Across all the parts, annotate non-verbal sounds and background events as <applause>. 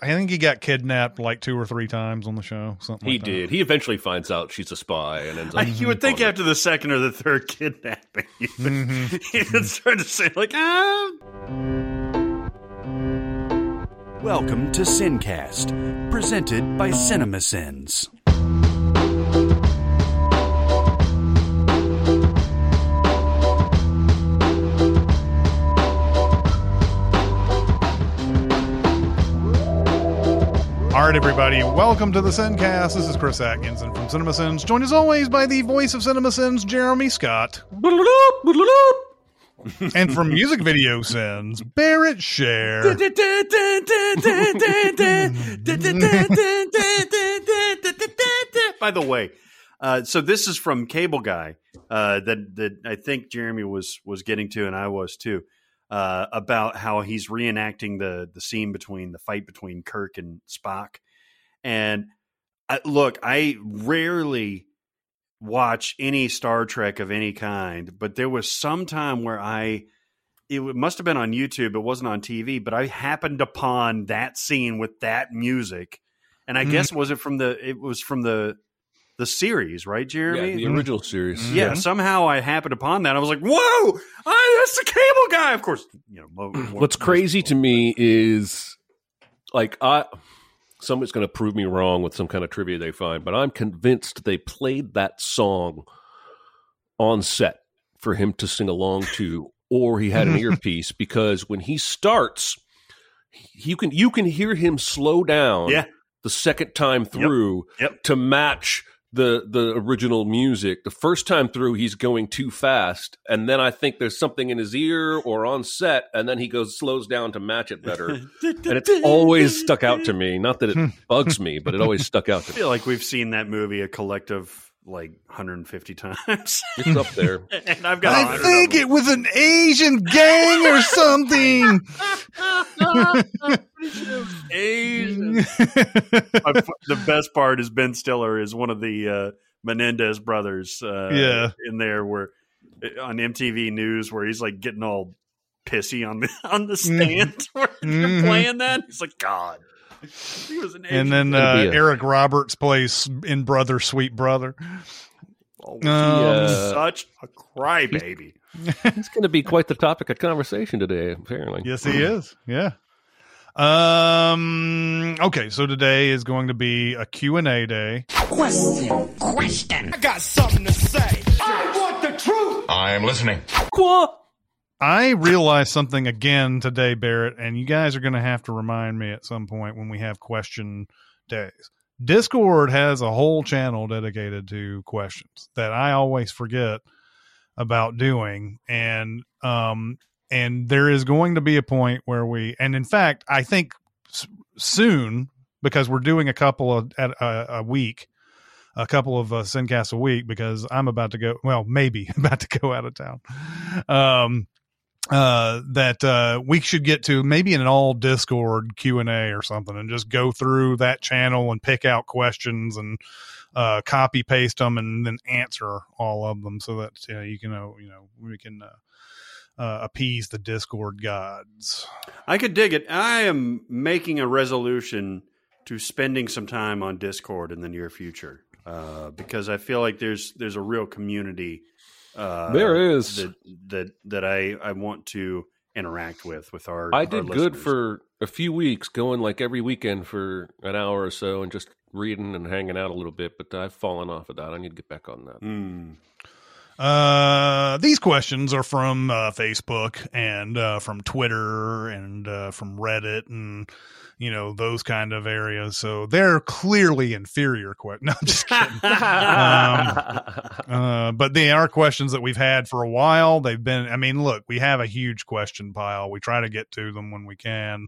I think he got kidnapped like two or three times on the show. Something He like that. did. He eventually finds out she's a spy and ends up. you would think after the second or the third kidnapping, <laughs> you would, <laughs> you would start to say like, ah. Welcome to Sincast, presented by CinemaSins. Right, everybody, welcome to the Sincast. This is Chris Atkinson from CinemaSins, joined as always by the voice of CinemaSins, Jeremy Scott, and from Music Video Sins, Barrett Share. By the way, uh, so this is from Cable Guy uh, that that I think Jeremy was was getting to, and I was too, uh, about how he's reenacting the the scene between the fight between Kirk and Spock. And I, look, I rarely watch any Star Trek of any kind, but there was some time where I it must have been on YouTube. It wasn't on TV, but I happened upon that scene with that music, and I Mhm. guess was it from the it was from the the series, right, Jeremy? Yeah, Jeremy? the mm-hmm. original series. Yeah, mm-hmm. somehow I happened upon that. I was like, "Whoa, I, that's the cable guy!" Of course, you know. mo- <clears throat> mo- What's most crazy people- to me is like I someone's going to prove me wrong with some kind of trivia they find, but I'm convinced they played that song on set for him to sing along to or he had an <laughs> earpiece because when he starts you can you can hear him slow down Yeah. the second time through Yep. to match the the original music. The first time through, he's going too fast, and then I think there's something in his ear or on set, and then he goes slows down to match it better. and it's always stuck out to me. Not that it hmm. bugs me, but it always stuck out I to me. <laughs> i feel like we've seen that movie a collective like 150 times, <laughs> It's up there. <laughs> and I've got. I think it was an Asian gang or something. <laughs> Asian. The best part is Ben Stiller is one of the uh, Menendez brothers. Uh, Yeah. in there where on MTV News where he's like getting all pissy on the on the stand where they're playing that. He's like, God, <laughs> he was an Asian. and then uh, a- Eric Roberts plays in Brother Sweet Brother. oh, um, he's uh, such a crybaby. It's going to be quite the topic of conversation today, apparently. Yes, he is. Yeah. Um. Okay, so today is going to be a Q and A day. Question, question. I got something to say. I want the truth. I am listening. I realized something again today, Barrett, and you guys are going to have to remind me at some point when we have question days. Discord has a whole channel dedicated to questions that I always forget about doing, and um, and there is going to be a point where we, and in fact, I think soon because we're doing a couple of at a, a week, a couple of uh, a week because I'm about to go. Well, maybe <laughs> about to go out of town. Um, uh, that uh, we should get to maybe in an all Discord Q and A or something, and just go through that channel and pick out questions and uh, copy paste them and then answer all of them, so that uh, you can uh, you know we can uh, uh, appease the Discord gods. I could dig it. I am making a resolution to spending some time on Discord in the near future uh, because I feel like there's there's a real community. Uh, There is. that that that I I want to interact with with our. I our did good for a few weeks, going like every weekend for an hour or so and just reading and hanging out a little bit, but I've fallen off of that. I need to get back on that. Mm. Uh, these questions are from uh, Facebook and uh, from Twitter and uh, from Reddit and you know those kind of areas. So they're clearly inferior. Que- <laughs> no, I'm just kidding. um, uh, but they are questions that we've had for a while. They've been. I mean, look, we have a huge question pile. We try to get to them when we can.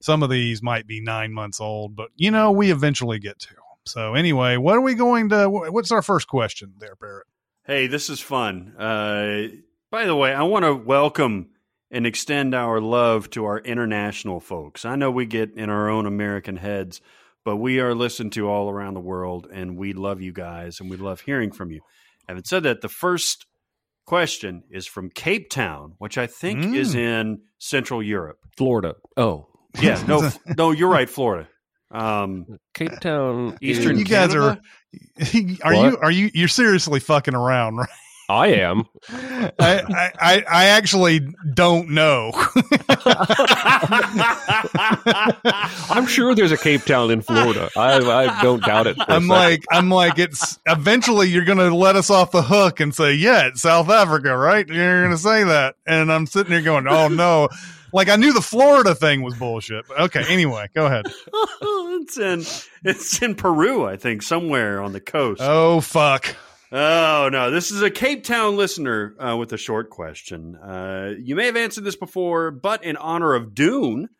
Some of these might be nine months old, but you know we eventually get to. 'em. So anyway, what are we going to? What's our first question there, Barrett? Hey, this is fun. Uh, by the way, I want to welcome and extend our love to our international folks. I know we get in our own American heads, but we are listened to all around the world, and we love you guys, and we love hearing from you. Having said that, the first question is from Cape Town, which I think Mm. is in Central Europe. Florida. Oh, Yeah, no, <laughs> no, you're right, Florida. Um, Cape Town, <laughs> Eastern you guys Canada? <laughs> are are What? you are you you're seriously fucking around, <laughs> right? I am. I, I, I I actually don't know. I'm sure there's a Cape Town in Florida. I, I don't doubt it. for a I'm like I'm like it's eventually you're gonna let us off the hook and say yeah it's South Africa right you're gonna say that and I'm sitting here going oh no like I knew the Florida thing was bullshit but okay anyway go ahead <laughs> it's in it's in Peru, I think, somewhere on the coast. oh fuck Oh no, this is a Cape Town listener uh, with a short question. Uh, you may have answered this before, but in honor of Dune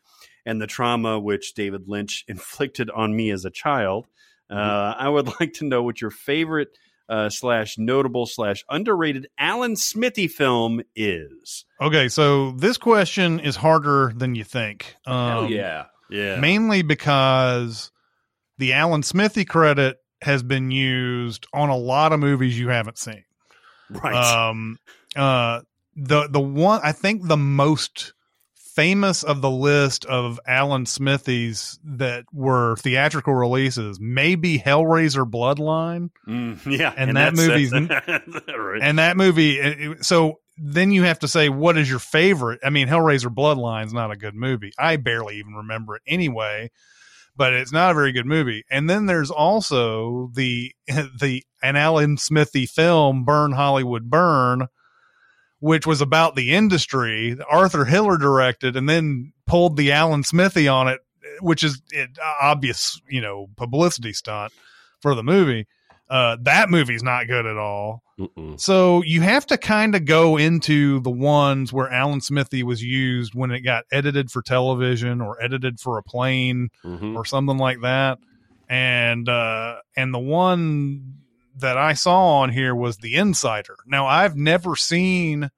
and the trauma which David Lynch <laughs> inflicted on me as a child, uh, I would like to know what your favorite uh, slash notable slash underrated Alan Smithee film is. okay so this question is harder than you think um, Hell yeah. Yeah, mainly because the Alan Smithee credit has been used on a lot of movies you haven't seen right. Um, uh, the the one I think the most famous of the list of Alan Smithees that were theatrical releases maybe Hellraiser Bloodline, Mm, <laughs> yeah, and that that's- movie's- <laughs> right. and that movie. So then you have to say what is your favorite? I mean, Hellraiser Bloodline's not a good movie. I barely even remember it anyway. But it's not a very good movie. And then there's also the <laughs> the an Alan Smithee film, Burn Hollywood Burn, which was about the industry. Arthur Hiller directed and then pulled the Alan Smithee on it, which is it, obvious, you know, publicity stunt for the movie. Uh, that movie's not good at all. Mm-mm. So you have to kind of go into the ones where Alan Smithee was used when it got edited for television or edited for a plane Mhm. or something like that. And uh and the one that I saw on here was The Insider. Now I've never seen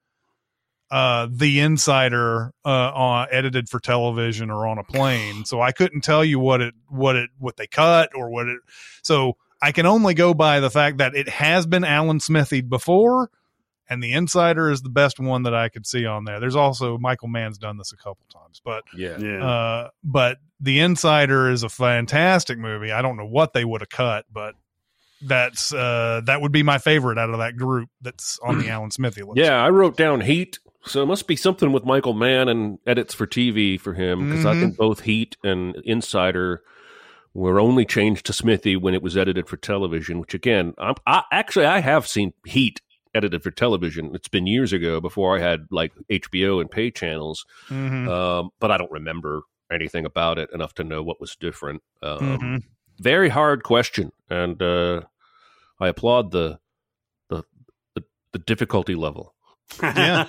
uh The Insider uh on edited for television or on a plane. So I couldn't tell you what it what it what they cut or what it so I can only go by the fact that it has been Alan Smithee before and The Insider is the best one that I could see on there. There's also Michael Mann's done this a couple times, but Yeah. yeah. uh, but The Insider is a fantastic movie. I don't know what they would have cut, but that's uh, that would be my favorite out of that group that's on the <clears throat> Alan Smithee list. Yeah, I wrote down Heat, so it must be something with Michael Mann and edits for TV for him because I Mhm. think both Heat and Insider were only changed to Smithee when it was edited for television. Which again, I'm, I actually I have seen Heat edited for television. It's been years ago before I had like HBO and pay channels, Mhm. um, but I don't remember anything about it enough to know what was different. Um, Mhm. Very hard question, and uh, I applaud the the the, the difficulty level. yeah,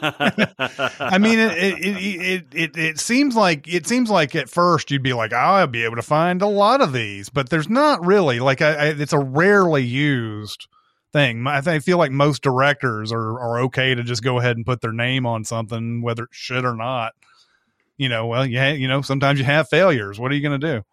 I mean, it it, it it it seems like it seems like at first you'd be like, oh, I'll be able to find a lot of these, but there's not really like I, I it's a rarely used thing. I, I feel like most directors are are okay to just go ahead and put their name on something, whether it should or not. You know, well, yeah, you know, sometimes you have failures. What are you going to do?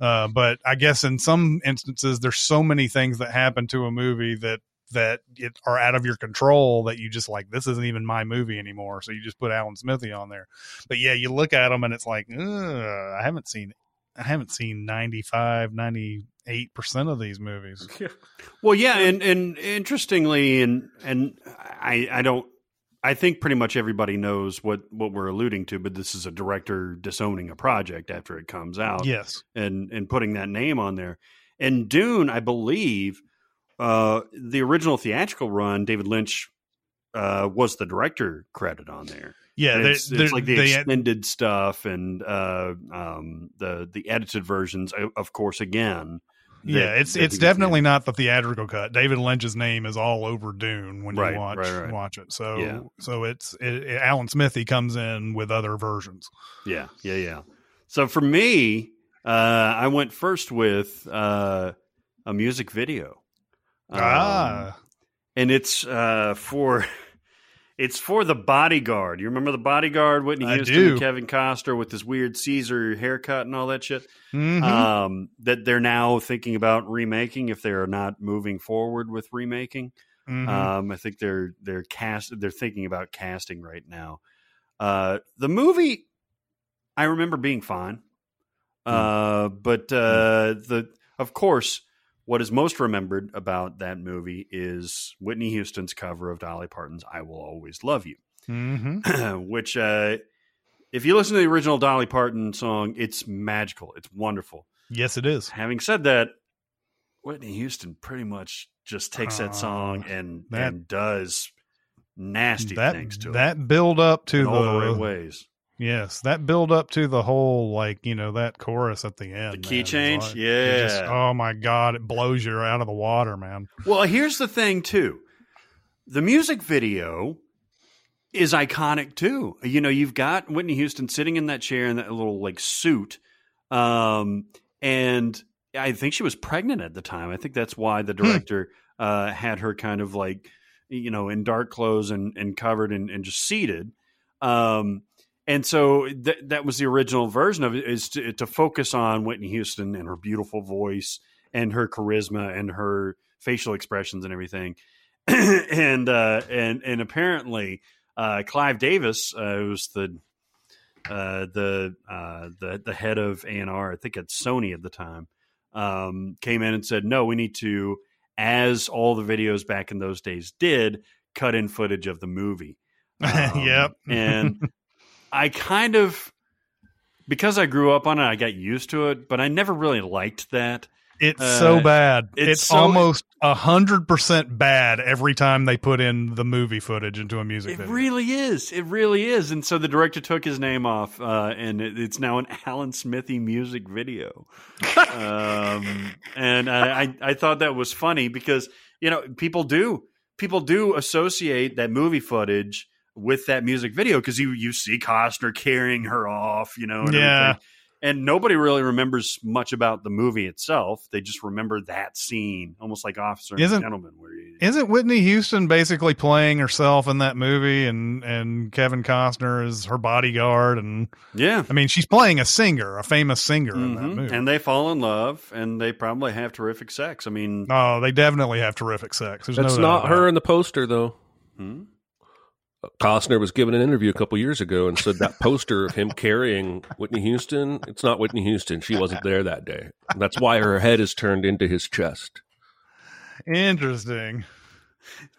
Uh, but I guess in some instances, there's so many things that happen to a movie that that it are out of your control that you just like this isn't even my movie anymore. So you just put alan smithee on there. But yeah you look at them and it's like i haven't seen i haven't seen 95 98 percent of these movies. <laughs> Well, yeah, and and interestingly, and and I I don't I think pretty much everybody knows what what we're alluding to, but this is a director disowning a project after it comes out, yes and and putting that name on there. And Dune, I believe, uh, the original theatrical run, David Lynch uh, was the director credit on there. yeah And they- it's, they're- it's like the extended stuff and uh, um, the the edited versions, of course. Again, yeah that- it's that it's definitely not the theatrical cut david lynch's name is all over dune when Right, you watch right, right. watch it so Yeah. so it's it, it- alan smithee comes in with other versions Yeah, yeah, yeah. So for me, uh, I went first with uh, a music video. Um, ah and it's uh, for <laughs> it's for the bodyguard. You remember the bodyguard, Whitney Houston, Kevin Costner with his weird Caesar haircut and all that shit. mhm. Um, that they're now thinking about remaking if they are not moving forward with remaking. Mhm. Um, I think they're they're cast they're thinking about casting right now. Uh, the movie, I remember being fine. Uh, but uh, the of course, what is most remembered about that movie is Whitney Houston's cover of Dolly Parton's "I Will Always Love You," Mm-hmm. <clears throat> which, uh, if you listen to the original Dolly Parton song, it's magical. It's wonderful. Yes, it is. Having said that, Whitney Houston pretty much just takes that Oh, song and that- and does nasty That things to it that build up to the, the right ways. Yes, that build up to the whole like you know that chorus at the end. The key man, change? like- it just- Yeah. oh my god, it blows you out of the water, man. Well, here's the thing too. The music video is iconic too. You know, you've got Whitney Houston sitting in that chair in that little like suit. Um and I think she was pregnant at the time. I think that's why the director uh had her kind of like you know in dark clothes and and covered and, and just seated. Um and so th- that was the original version of it is to, to focus on Whitney Houston and her beautiful voice and her charisma and her facial expressions and everything. <clears throat> and uh, and and apparently uh, Clive Davis, uh, who was the uh, the uh, the the head of A and R, I think at Sony at the time, um, came in and said, "No, we need to, as all the videos back in those days did, cut in footage of the movie." <laughs> Um, Yep. and <laughs> I kind of because I grew up on it, I got used to it, but I never really liked that. It's Uh, so bad. it's It's, so- almost a hundred percent bad every time they put in the movie footage into a music video. It video. really is. It really is. And so the director took his name off, uh, and it, it's now an Alan Smithee music video. um, and I, I, I thought that was funny because you know people do people do associate that movie footage with that music video because you you see Costner carrying her off, you know, and Yeah. everything. And nobody really remembers much about the movie itself. They just remember that scene, almost like Officer Isn't- Gentleman, where you, Isn't Whitney Houston basically playing herself in that movie, and and Kevin Costner is her bodyguard, and yeah, I mean she's playing a singer, a famous singer in that Mhm. movie. And they fall in love, and they probably have terrific sex. I mean, oh, they definitely have terrific sex. There's That's no not her in the poster, though. hmm? Costner was given an interview a couple years ago and said that poster of him carrying Whitney Houston, it's not Whitney Houston. She wasn't there that day. That's why her head is turned into his chest. Interesting.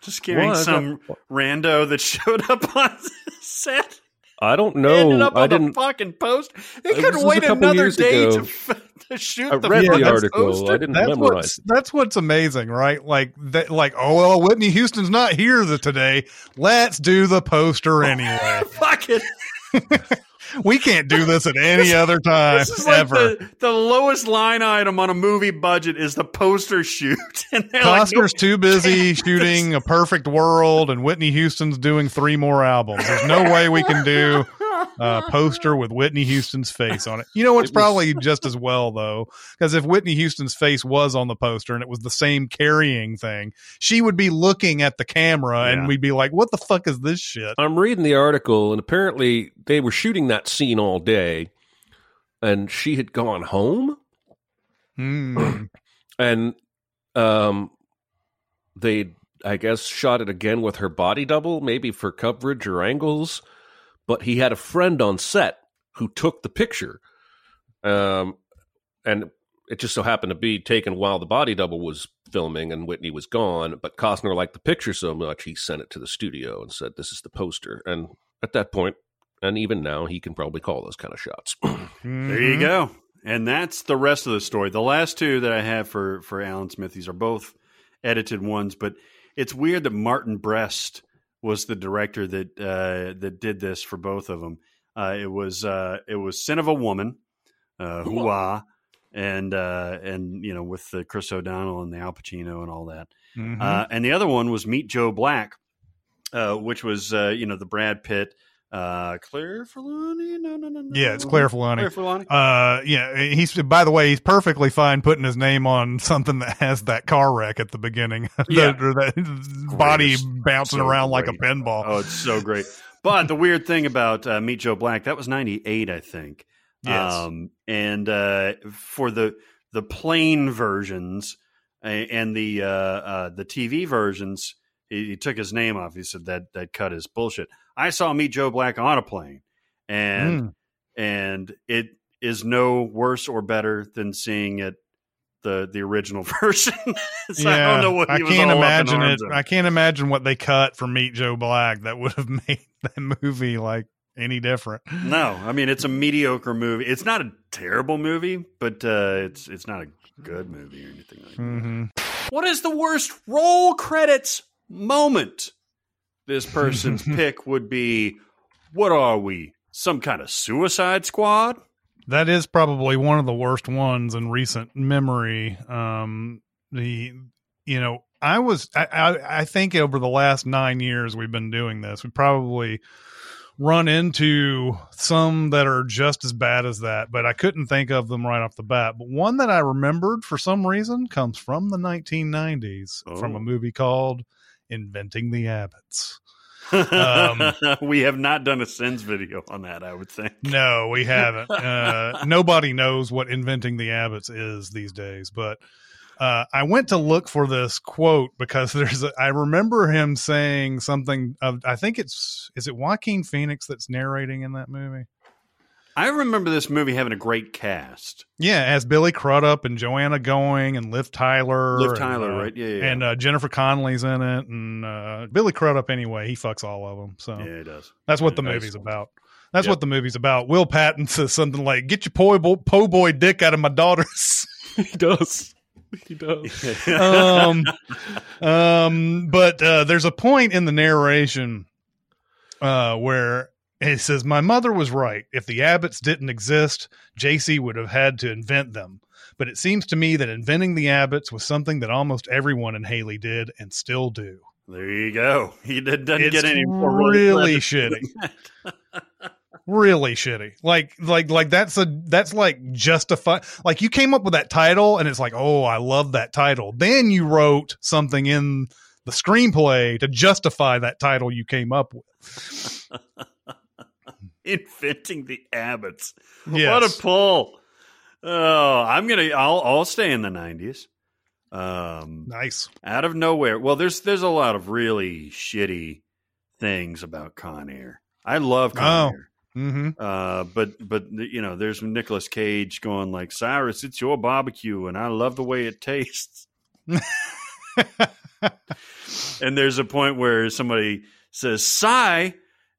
just carrying What? some rando that <laughs> showed up on set. I don't ended know. up I on the didn't. fucking post. They uh, couldn't was wait another day ago. to, <laughs> f- to shoot I the read the article. poster. I didn't That's memorize. what's that's what's amazing, right? Like that, like oh well, Whitney Houston's not here today. Let's do the poster anyway. <laughs> Fuck it. <laughs> we can't do this at any other time This is like ever. the, the lowest line item on a movie budget is the poster shoot. <laughs> and like, too busy shooting A Perfect World, and Whitney Houston's doing three more albums. There's no way we can do a poster with Whitney Houston's face on it. You know <laughs> what's It was- probably <laughs> just as well though, because if Whitney Houston's face was on the poster and it was the same carrying thing, she would be looking at the camera, Yeah. and we'd be like, "What the fuck is this shit?" I'm reading the article, and apparently they were shooting that scene all day, and she had gone home, Hmm. <clears throat> and um, they, I guess, shot it again with her body double, maybe for coverage or angles. But he had a friend on set who took the picture, um, and it just so happened to be taken while the body double was filming and Whitney was gone. But Costner liked the picture so much he sent it to the studio and said, "This is the poster." And at that point, and even now, he can probably call those kind of shots. <clears throat> There you go. And that's the rest of the story. The last two that I have for for Alan Smithees are both edited ones, but it's weird that Martin Brest was the director that uh, that did this for both of them. Uh, it was uh, it was Scent of a Woman, uh, Hooah, and uh, and you know with the Chris O'Donnell and the Al Pacino and all that. Mhm. Uh, and the other one was Meet Joe Black, uh, which was uh, you know the Brad Pitt, uh, Claire Forlani. No, no, no, no. yeah, it's Claire Forlani. Claire Forlani. Uh, yeah, he's by the way, he's perfectly fine putting his name on <laughs> something that has that car wreck at the beginning, <laughs> Yeah. or that body bouncing So around like a pinball. Oh, it's so great. But the weird thing about uh, Meet Joe Black, that was 98, I think. Yes. Um, and uh, for the the plain versions and the uh, uh, the TV versions, he, he took his name off. He said that that cut is bullshit. I saw Meet Joe Black on a plane, and Mm. and it is no worse or better than seeing it the the original <laughs> version. so I don't know what I can't all up in imagine it. over. I can't imagine what they cut from Meet Joe Black that would have <laughs> made that movie like any different. No, I mean it's a mediocre movie. It's not a terrible movie, but uh, it's it's not a good movie or anything like that. hmm What is the worst roll credits moment? This person's <laughs> pick would be what are we? Some kind of suicide squad? That is probably one of the worst ones in recent memory. Um, the you know I was I, I I think over the last nine years we've been doing this, we probably run into some that are just as bad as that, but I couldn't think of them right off the bat. But one that I remembered for some reason comes from the 1990s from Oh. a movie called Inventing the Abbotts. Um, <laughs> we have not done a sins video on that, I would think. No, we haven't. <laughs> Uh, nobody knows what inventing the abbotts is these days. But uh, I went to look for this quote because <laughs> there's. A, I remember him saying something. Of, I think it's is it Joaquin Phoenix that's narrating in that movie. I remember this movie having a great cast. Yeah, as Billy Crudup and Joanna Going and Liv Tyler. Liv and, Tyler, uh, right? Yeah, yeah. And uh, Jennifer Connelly's in it, and uh, Billy Crudup. Anyway, he fucks all of them. So yeah, he does. That's what the Nice. movie's about. That's Yep. what the movie's about. Will Patton says something like, "Get your po boy, po boy dick out of my daughter's." <laughs> <laughs> he does. He does. um, um, but uh, there's a point in the narration uh, where it says, "My mother was right. If the Abbotts didn't exist, Jacey would have had to invent them." But it seems to me that inventing the Abbotts was something that almost everyone in Haley did and still do. There you go. He did, It's get any more really shitty. <laughs> really shitty. Like like like that's a that's like justify like you came up with that title and it's like, "Oh, I love that title." Then you wrote something in the screenplay to justify that title you came up with. <laughs> Inventing the abbotts. Yes. What a pull. Oh, I'm gonna. I'll. I'll stay in the '90s. Um, Nice. out of nowhere. Well, there's there's a lot of really shitty things about Con Air. I love Con Oh. Air. Mhm. Uh, but but you know, there's Nicolas Cage going like Cyrus, it's your barbecue, and I love the way it tastes. <laughs> and there's a point where somebody says "Sigh"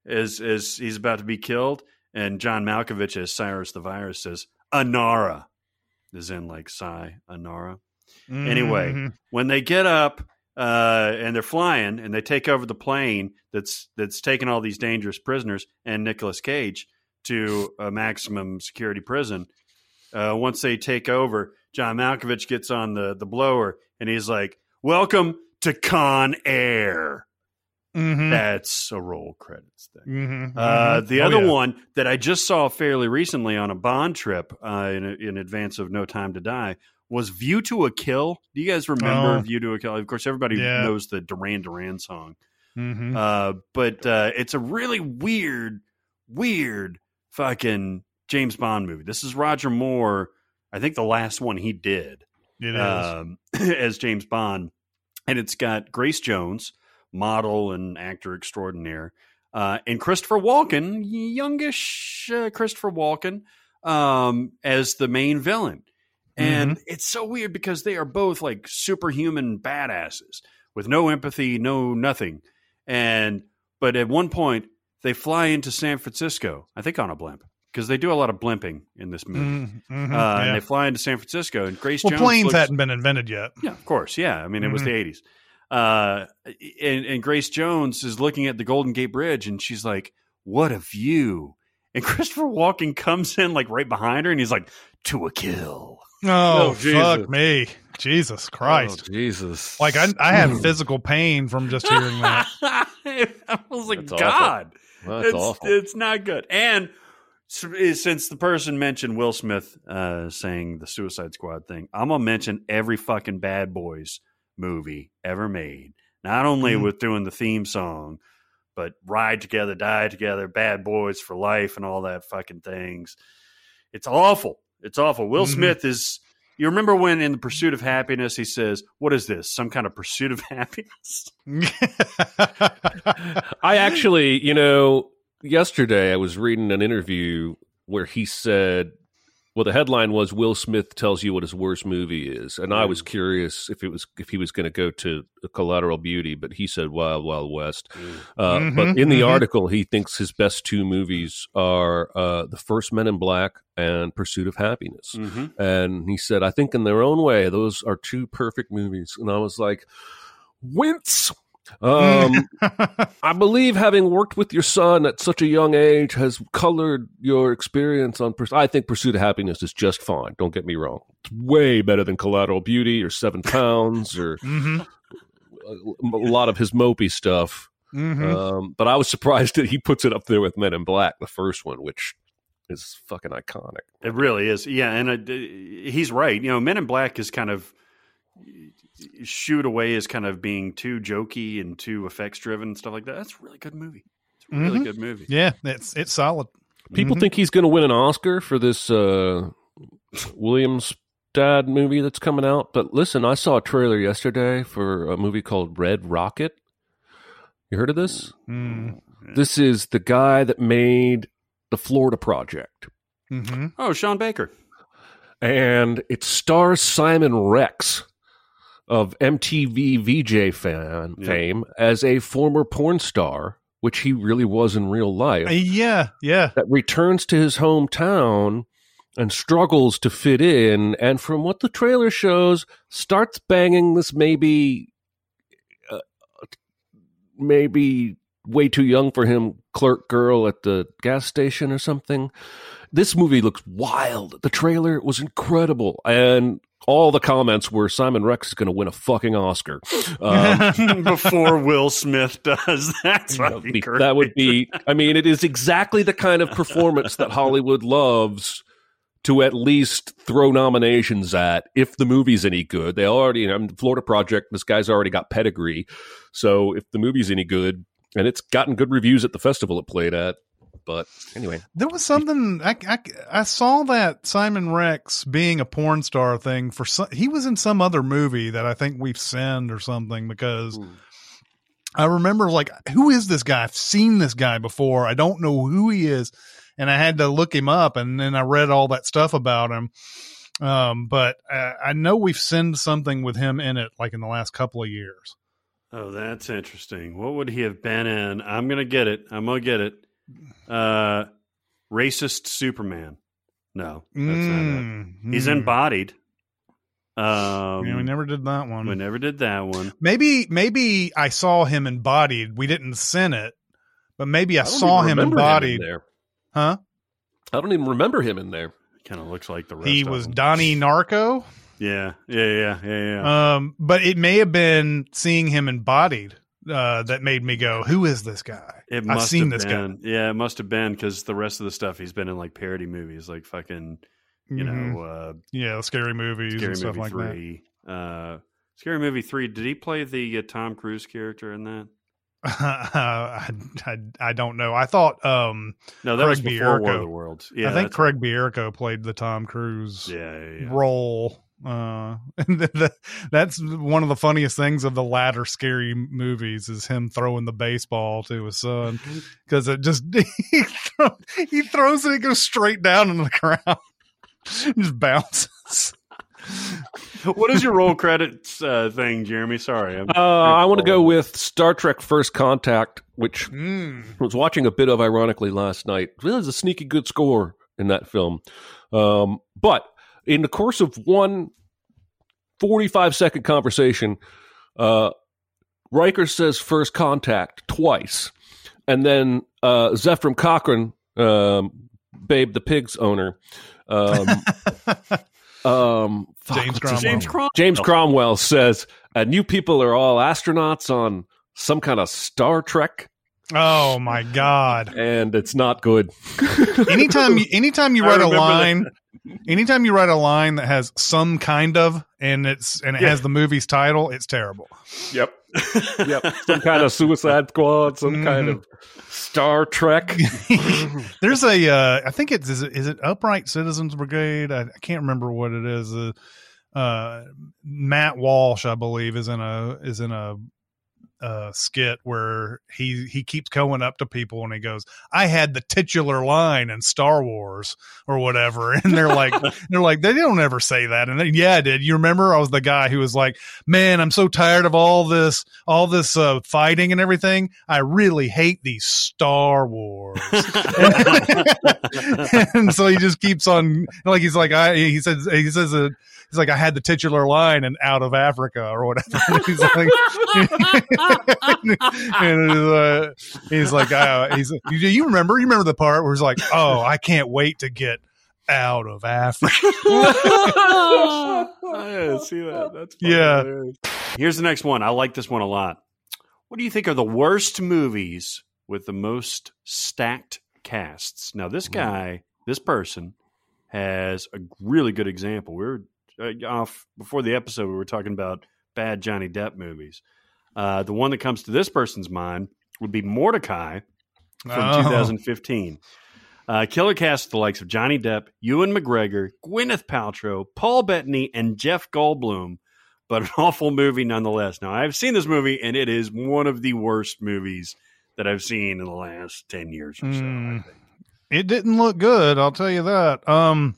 as as he's about to be killed, and John Malkovich as Cyrus the Virus says "Anara," is in like "Sigh Anara." Anyway, Mhm. when they get up uh, and they're flying and they take over the plane that's that's taking all these dangerous prisoners and Nicolas Cage to a maximum security prison. Uh, once they take over, John Malkovich gets on the the blower and he's like, "Welcome to Con Air." Mhm. That's a roll credits thing. Mhm. Uh, Mhm. the Oh, other yeah. one that I just saw fairly recently on a Bond trip uh, in, in advance of No Time to Die was View to a Kill. Do you guys remember Oh. View to a Kill? Of course, everybody Yeah. knows the Duran Duran song. Mhm. Uh, but uh, it's a really weird, weird fucking James Bond movie. This is Roger Moore, I think the last one he did it is. um, <clears throat> as James Bond, and it's got Grace Jones, model and actor extraordinaire, uh, and Christopher Walken, youngish uh, Christopher Walken, um, as the main villain. And it's so weird because they are both like superhuman badasses with no empathy, no nothing. And but at one point they fly into San Francisco, I think on a blimp, because they do a lot of blimping in this movie. Mhm. Mhm. Uh, Yeah. And they fly into San Francisco, and Grace well, Jones planes looks- hadn't been invented yet. yeah, of course. Yeah. I mean, it was Mhm. the 80s. Uh, and, and Grace Jones is looking at the Golden Gate Bridge and she's like, what a view. And <laughs> Christopher Walken comes in like right behind her and he's like, to a kill. Oh, Oh, Jesus. fuck me, Jesus Christ! Oh, Jesus. Like I, I had physical pain from just hearing that. <laughs> I was like, That's awful. God, That's it's, awful. it's not good. And since the person mentioned Will Smith uh, saying the Suicide Squad thing, I'm going to mention every fucking Bad Boys movie ever made. Not only Mhm. with doing the theme song, but Ride Together, Die Together, Bad Boys for Life, and all that fucking things. It's awful. It's awful. Will Mhm. Smith is. You remember when in the Pursuit of Happiness he says, "What is this? Some kind of pursuit of <laughs> happiness?" <laughs> I actually, you know, yesterday I was reading an interview where he said well, the headline was Will Smith tells you what his worst movie is, and I was curious if it was if he was going to go to Collateral Beauty, but he said Wild Wild West. Uh, Mhm, but in the mhm. article, he thinks his best two movies are uh, the first Men in Black and Pursuit of Happiness. hmm And he said, I think in their own way, those are two perfect movies. And I was like, wince. Um, <laughs> I believe having worked with your son at such a young age has colored your experience on. Purs- I think Pursuit of Happiness is just fine. Don't get me wrong; it's way better than Collateral Beauty or Seven <laughs> Pounds or hmm a, a lot of his mopey stuff. hmm Um, but I was surprised <laughs> that he puts it up there with Men in Black, the first one, which is fucking iconic. It really is. Yeah, and uh, he's right. You know, Men in Black is kind of shoot away as kind of being too jokey and too effects driven and stuff like that. That's a really good movie. It's a really Mhm. good movie. yeah, it's it's solid. People Mhm. think he's going to win an Oscar for this uh, Williams dad movie that's coming out. But listen, I saw a trailer yesterday for a movie called Red Rocket. You heard of this? Mm. This is the guy that made the Florida Project. hmm Oh, Sean Baker. And it stars Simon Rex of MTV VJ fan Yeah. fame as a former porn star, which he really was in real life. Yeah, yeah. that returns to his hometown and struggles to fit in and from what the trailer shows starts banging this maybe uh, maybe way too young for him clerk girl at the gas station or something this movie looks wild the trailer was incredible and all the comments were simon rex is going to win a fucking oscar. Um, <laughs> Before Will Smith does. <laughs> That's that would be- that would be i mean it is exactly the kind of performance that hollywood loves to at least throw nominations at if the movie's any good. They already i mean florida project this guy's already got pedigree. So if the movie's any good and it's gotten good reviews at the festival it played at but anyway There was something I, I, I saw that Simon Rex being a porn star thing for some, he was in some other movie that I think we've sent or something because I remember like who is this guy? I've seen this guy before. I don't know who he is, and I had to look him up, and then I read all that stuff about him. Um, but uh, I know we've sent something with him in it, like in the last couple of years. Oh, that's interesting. What would he have been in? I'm gonna get it. I'm gonna get it. Uh, racist Superman. No, that's not it. Mm, He's mm. embodied. Um, Yeah, we never did that one. we never did that one. Maybe maybe I saw him embodied. We didn't send it, but maybe I, I saw him embodied. in there huh? i don't even remember him in there Kind of looks like the rest. He of was them. Donnie Darko. Yeah, yeah, yeah, yeah, yeah. Um, but it may have been seeing him embodied uh, that made me go, "Who is this guy?" it I've seen this been. Yeah, it must have been because the rest of the stuff he's been in like parody movies, like fucking, guy. you Mhm. know, uh, yeah, scary movies Scary and stuff Movie like that. three. Uh, Scary Movie three. Did he play the uh, Tom Cruise character in that? <laughs> I, I I don't know. I thought um No, that was Craig before War of the Worlds. Yeah, I think Craig Bierko played the Tom Cruise Yeah, yeah, yeah. role. Uh, <laughs> and the, the, that's one of the funniest things of the latter scary movies is him throwing the baseball to his son because it just <laughs> he, throw, he throws it, it goes straight down in the ground, <laughs> just bounces. what is your roll credits uh, thing, Jeremy? Sorry, I'm, uh, i want to go with star trek first contact which Mm. I was watching a bit of ironically last night. There's a sneaky good score in that film. Um, but in the course of one 45 second conversation, uh, Riker says first contact twice. And then uh, Zefram Cochrane, um, Babe the Pig's owner, um, <laughs> um, fuck, James Cromwell. James Cromwell. James Cromwell says, and you people are all astronauts on some kind of Star Trek Oh my god! and it's not good. Anytime, you, anytime you I write a line that. Line, anytime you write a line that has some kind of and it's and it Yeah. has the movie's title, it's terrible. Yep. <laughs> yep, some kind of Suicide Squad, some kind of Star Trek. <laughs> There's a, uh, I think it's is it, is it Upright Citizens Brigade? I, I can't remember what it is. Uh, uh, Matt Walsh, I believe, is in a is in a uh, skit where he he keeps going up to people and he goes, "I had the titular line in Star Wars or whatever," <laughs> and they're like, <laughs> they're like, they don't ever say that, and then, yeah, I did. You remember? I was the guy who was like, "Man, I'm so tired of all this, all this uh, fighting and everything. I really hate these Star Wars." <laughs> and so he just keeps on like he's like I he says he says uh, he's like I had the titular line and out of Africa or whatever. <laughs> he's like and uh, he's like uh, he's you, you remember you remember the part where he's like oh I can't wait to get out of Africa. <laughs> I see that. That's Yeah. hilarious. Here's the next one. I like this one a lot. What do you think are the worst movies with the most stacked casts? Now, this guy, this person, has a really good example. We were uh, off before the episode. We were talking about bad Johnny Depp movies. Uh, the one that comes to this person's mind would be Mortdecai from Oh. 2015. Uh, killer cast the likes of Johnny Depp, Ewan McGregor, Gwyneth Paltrow, Paul Bettany, and Jeff Goldblum. But an <laughs> awful movie nonetheless. Now, I've seen this movie, and it is one of the worst movies that I've seen in the last 10 years or so. I Mm. think. it didn't look good i'll tell you that um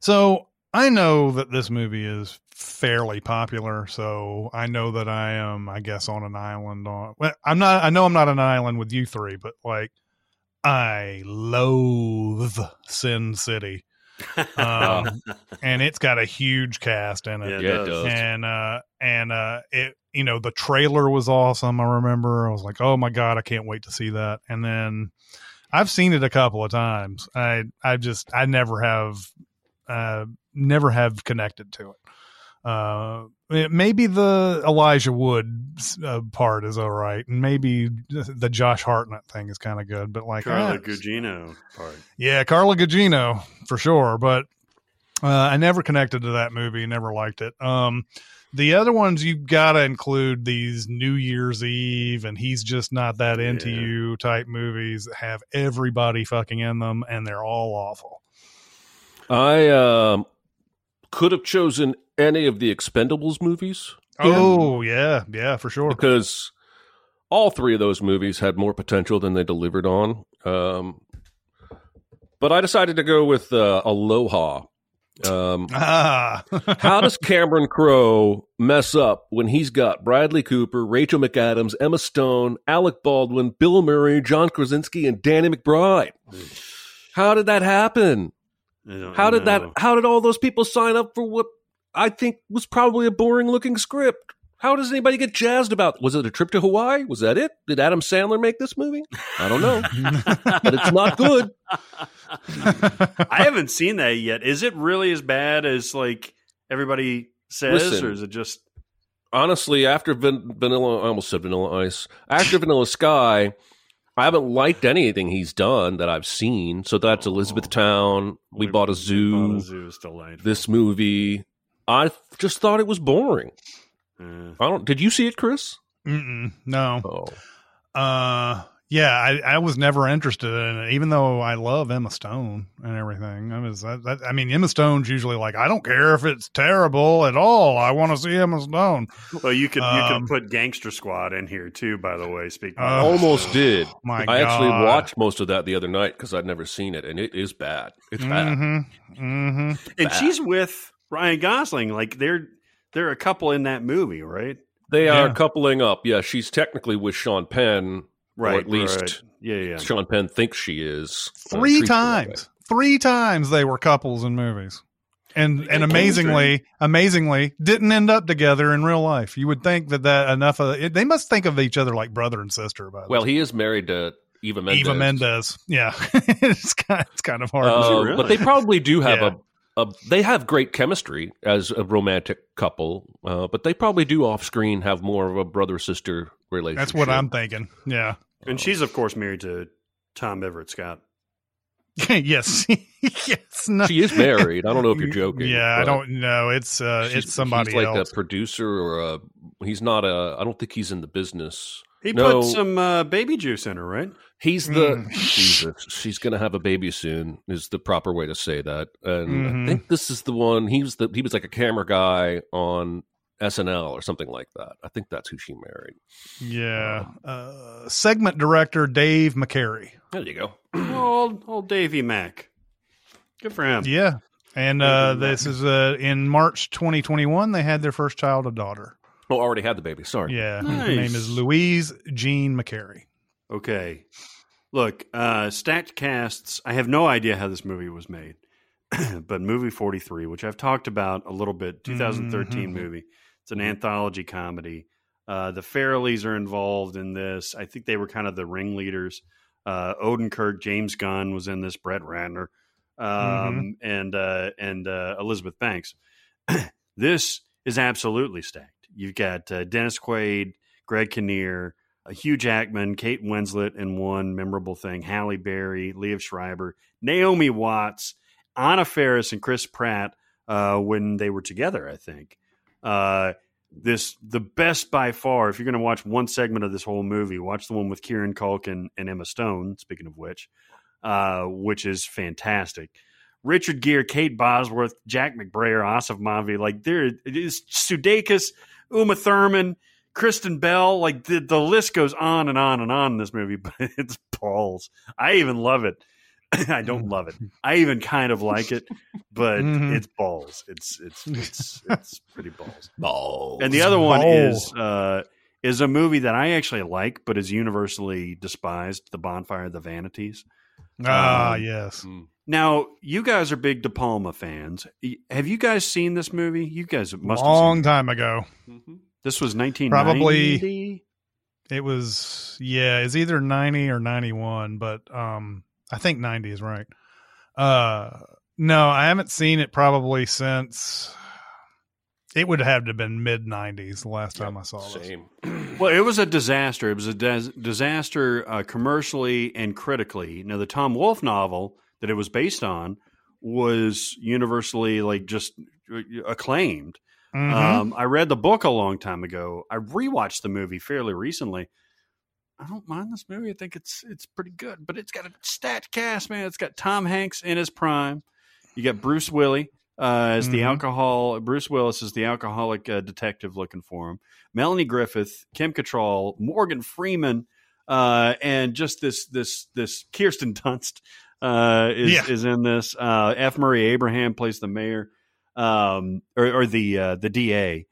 so i know that this movie is fairly popular so i know that i am i guess on an island on well, i'm not i know i'm not an island with you three but like i loathe sin city. Um <laughs> and it's got a huge cast in it. Yeah, it does. and uh and uh it you know the trailer was awesome i remember. I was like oh my god i can't wait to see that. And then i've seen it a couple of times. I i just i never have uh never have connected to it uh maybe the elijah wood uh, part is all right and maybe the josh hartnett thing is kind of good but like Carla ah, Gugino part. yeah, Carla Gugino for sure, but uh, I never connected to that movie. Never liked it. Um, the other ones you gotta include these New Year's Eve and he's just not that into Yeah. you type movies that have everybody fucking in them and they're all awful. I um, could have chosen any of the Expendables movies Oh yeah, yeah, for sure. because all three of those movies had more potential than they delivered on. Um, but I decided to go with uh, Aloha. Um, <laughs> Ah, how does Cameron Crowe mess up when he's got Bradley Cooper, Rachel McAdams, Emma Stone, Alec Baldwin, Bill Murray, John Krasinski, and Danny McBride? How did that happen? How did that? How did all those people sign up for what I think was probably a boring looking script? How does anybody get jazzed about? Was it a trip to Hawaii? Was that it? Did Adam Sandler make this movie? I don't know, <laughs> but it's not good. I haven't seen that yet. Is it really as bad as like everybody says, Listen. or is it just Honestly, after Van- Vanilla, I almost said Vanilla Ice. After Vanilla Sky, I haven't liked anything he's done that I've seen. So that's Elizabethtown. We, bought a We zoo. bought a zoo is delightful. This movie, I just thought it was boring. Uh, I don't. Did you see it, Chris? Mm-mm, no. Oh. Uh, yeah, I, I was never interested in it, even though I love Emma Stone and everything. I was, that, that, I mean, Emma Stone's usually like, I don't care if it's terrible at all. I want to see Emma Stone. well, you could you Um, could put Gangster Squad in here too. By the way, speaking. Uh, of Almost did. My I actually watched most of that the other night because I'd never seen it, and it is bad. It's bad. Mm-hmm. Mm-hmm. and bad. she's with Ryan Gosling. Like they're they're a couple in that movie, right? They are Yeah. coupling up. Yeah, she's technically with Sean Penn, Right. or at least right. Yeah, yeah. Sean Penn thinks she is. Uh, Three treats her that times. Three times they were couples in movies. And and amazingly, amazingly, didn't end up together in real life. You would think that that enough of it, they must think of each other like brother and sister. By the way. Well, he is married to Eva Mendes. Eva Mendes. Yeah, <laughs> it's kind it's kind of hard. Uh, really? But they probably do have Yeah. a, a. They have great chemistry as a romantic couple, uh, but they probably do off screen have more of a brother sister relationship. That's what I'm thinking. Yeah. And she's of course married to Tom Everett Scott. <laughs> yes. <laughs> yes. No. She is married. I don't know if you're <laughs> joking. Yeah, I don't know. It's uh, it's somebody he's like else. a producer or a. He's not a. I don't think he's in the business. He No. put some uh, baby juice in her, right? He's the Mm. <laughs> Jesus. She's going to have a baby soon. Is the proper way to say that. And Mhm. I think this is the one. He was the. He was like a camera guy on SNL or something like that. I think that's who she married. Yeah. Uh, segment director Dave McCary. There you go. old old Davy Mac. Good for him. Yeah. And uh, this is uh, in March 2021. They had their first child, a daughter. Oh, already had the baby. Sorry. Yeah. Her name is Louise Jean McCary. Okay. Look, uh, stacked casts. I have no idea how this movie was made, <clears throat> but movie 43, which I've talked about a little bit, 2013 Mhm. movie. It's an anthology comedy. Uh, the Farrellys are involved in this. I think they were kind of the ringleaders. Uh, Odenkirk, James Gunn was in this, Brett Ratner, um, and uh, and uh, Elizabeth Banks. <clears throat> this is absolutely stacked. You've got uh, Dennis Quaid, Greg Kinnear, Hugh Jackman, Kate Winslet in one memorable thing, Halle Berry, Liev Schreiber, Naomi Watts, Anna Faris, and Chris Pratt uh, when they were together. I think uh, this the best by far. If you're going to watch one segment of this whole movie, watch the one with Kieran Culkin and Emma Stone. Speaking of which, uh, which is fantastic. Richard Gere, Kate Bosworth, Jack McBrayer, Aasif Mandvi, like there is Sudeikis, Uma Thurman, Kristen Bell, like the, the list goes on and on and on in this movie, <laughs> but it's balls. I even love it. <laughs> I don't love it. I even kind of like it, but Mhm. it's balls. It's it's it's it's pretty balls. Balls. And the other one Balls. is uh, is a movie that I actually like, but is universally despised. The Bonfire of the Vanities. Ah, Um, yes. Mm. Now, you guys are big De Palma fans. Have you guys seen this movie? You guys must Long have seen. It. A long time ago. Mhm. This was nineteen Probably- It was yeah, it's either 90 or 91, but um I think 90 is right. Uh no, I haven't seen it probably since it would have to have been mid 90s the last time I saw this. Same. <clears throat> Well, it was a disaster. It was a dis- disaster uh, commercially and critically. Now, the Tom Wolfe novel that it was based on was universally like just uh, acclaimed. Mhm. Um, I read the book a long time ago. I rewatched the movie fairly recently. I don't mind this movie. I think it's it's pretty good, but it's got a stat cast, man. It's got Tom Hanks in his prime. You got Bruce Willie uh, as the Mhm. alcohol. Bruce Willis is the alcoholic uh, detective looking for him. Melanie Griffith, Kim Cattrall, Morgan Freeman, uh, and just this this this Kirsten <laughs> Dunst uh, is Yeah. is in this. Uh, F. Murray Abraham plays the mayor, um, or, or the uh, the DA.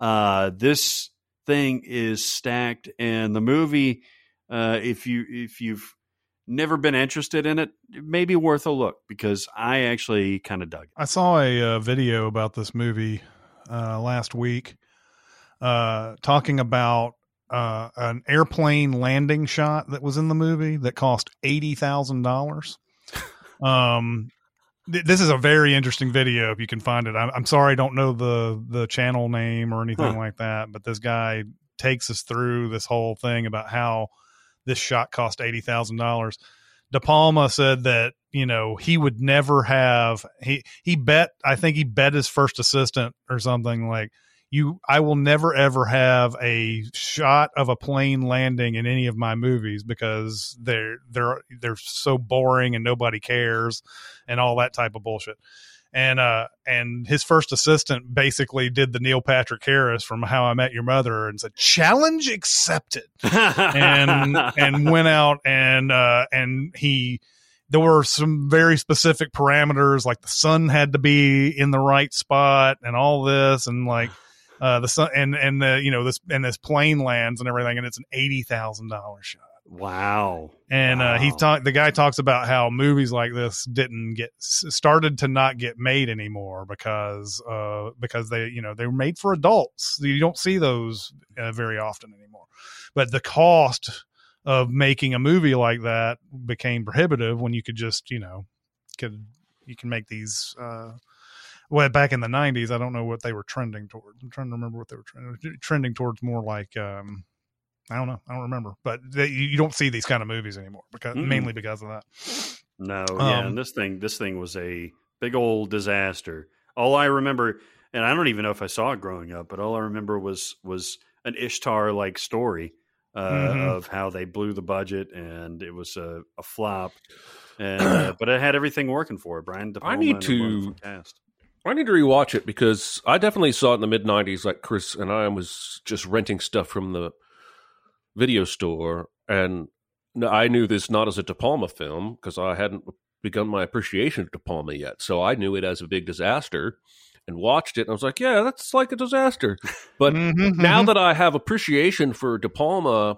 Uh, this thing is stacked, and the movie. Uh, if you if you've never been interested in it, it may be worth a look because I actually kind of dug it. I saw a uh, video about this movie uh, last week, uh, talking about uh, an airplane landing shot that was in the movie that cost eighty thousand dollars. <laughs> Um, this is a very interesting video if you can find it. I'm, I'm sorry, I don't know the the channel name or anything Huh. like that, but this guy takes us through this whole thing about how this shot cost eighty thousand dollars. De Palma said that you know he would never have he he bet I think he bet his first assistant or something like you I will never ever have a shot of a plane landing in any of my movies because they're they're they're so boring and nobody cares and all that type of bullshit. And uh and his first assistant basically did the Neil Patrick Harris from How I Met Your Mother and said challenge accepted and <laughs> and went out and uh and he there were some very specific parameters like the sun had to be in the right spot and all this and like uh the sun and and the you know this and this plane lands and everything and it's an eighty thousand dollar shot. Wow. and uh he talked the guy talks about how movies like this didn't get started to not get made anymore because uh because they you know they were made for adults. You don't see those uh, very often anymore. But the cost of making a movie like that became prohibitive when you could just you know could you can make these uh well back in the 90s i don't know what they were trending towards i'm trying to remember what they were trending, trending towards more like um i don't know i don't remember but they, you don't see these kind of movies anymore because Mm-mm. mainly because of that No, yeah, Um, and this thing this thing was a big old disaster. All I remember, and I don't even know if I saw it growing up, but all I remember was was an Ishtar like story uh, Mhm. of how they blew the budget and it was a, a flop. And uh, <clears throat> but it had everything working for it. Brian De I need to- cast. I need to rewatch it because I definitely saw it in the mid '90s, like Chris and I was just renting stuff from the video store, and I knew this not as a De Palma film because I hadn't begun my appreciation of De Palma yet, so I knew it as a big disaster. And watched it, and I was like, "Yeah, that's like a disaster." <laughs> But Mhm, now mhm. that I have appreciation for De Palma,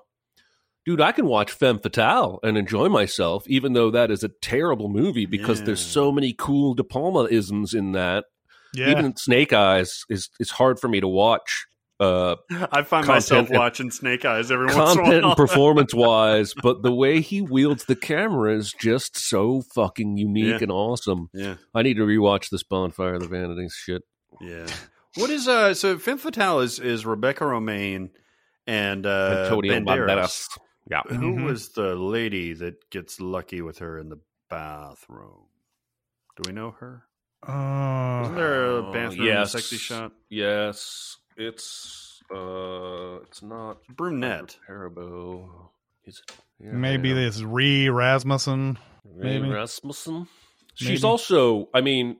dude, I can watch Femme Fatale and enjoy myself, even though that is a terrible movie because there's so many cool De Palma isms in that. Yeah, Even Snake Eyes is it's hard for me to watch. Uh, <laughs> I find myself and- watching Snake Eyes every once in a while. <laughs> and performance wise, but the way he wields the camera is just so fucking unique Yeah. and awesome. yeah, I need to rewatch this Bonfire of the Vanities shit. yeah. What is uh? So Femme Fatale is is Rebecca Romijn and uh, Antonio Banderas. Banderas. Yeah. Who Mhm. was the lady that gets lucky with her in the bathroom? Do we know her? Uh, Isn't there a Oh, bathroom yes. sexy shot? Yes, it's uh, it's not Brunette. Haribo. Is it? Yeah, maybe this is Rie Rasmussen. Ray maybe. Rasmussen. She's Maybe. also. I mean,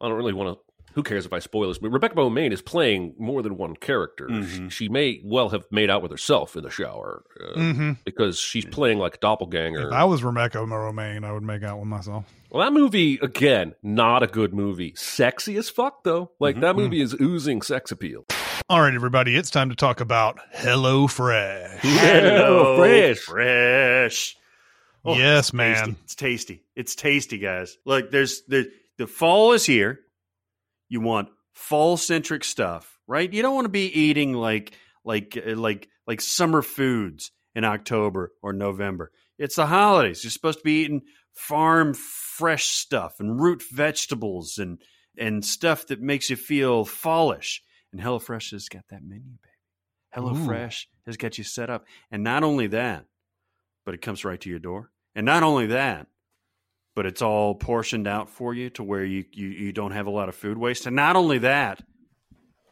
I don't really want to. Who cares if I spoil this? But Rebecca Romijn is playing more than one character. Mhm. She, she may well have made out with herself in the shower uh, hmm because she's playing like a doppelganger. If I was Rebecca Romijn, I would make out with myself. Well, that movie again, not a good movie. Sexy as fuck though. Like Mhm. that movie is oozing sex appeal. All right, everybody, it's time to talk about Hello Fresh. Hello, Fresh. fresh. Oh, yes, it's man. tasty. It's tasty. It's tasty, guys. Look, there's the the fall is here. You want fall centric stuff, right? You don't want to be eating like like uh, like like summer foods in October or November. It's the holidays. You're supposed to be eating farm fresh stuff and root vegetables and and stuff that makes you feel fallish. And HelloFresh has got that menu, baby. HelloFresh has got you set up. And not only that, but it comes right to your door. And not only that, but it's all portioned out for you to where you, you, you don't have a lot of food waste. And not only that,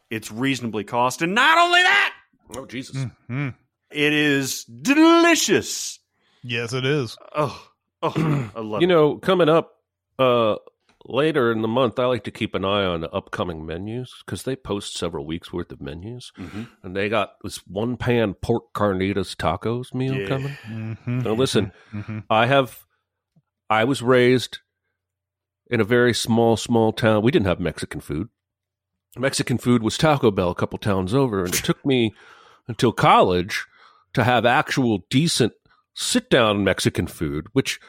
it's reasonably cost. And not only that, Oh Jesus! Mhm. it is delicious. Yes, it is. Oh, oh I love <clears throat> You it. know, coming up uh, later in the month, I like to keep an eye on the upcoming menus because they post several weeks worth of menus, Mhm. and they got this one pan pork carnitas tacos meal Yeah. coming. Mhm. Now, listen, Mhm. I have, I was raised in a very small, small town. We didn't have Mexican food. Mexican food was Taco Bell a couple towns over, and it took me until college to have actual decent sit down Mexican food, which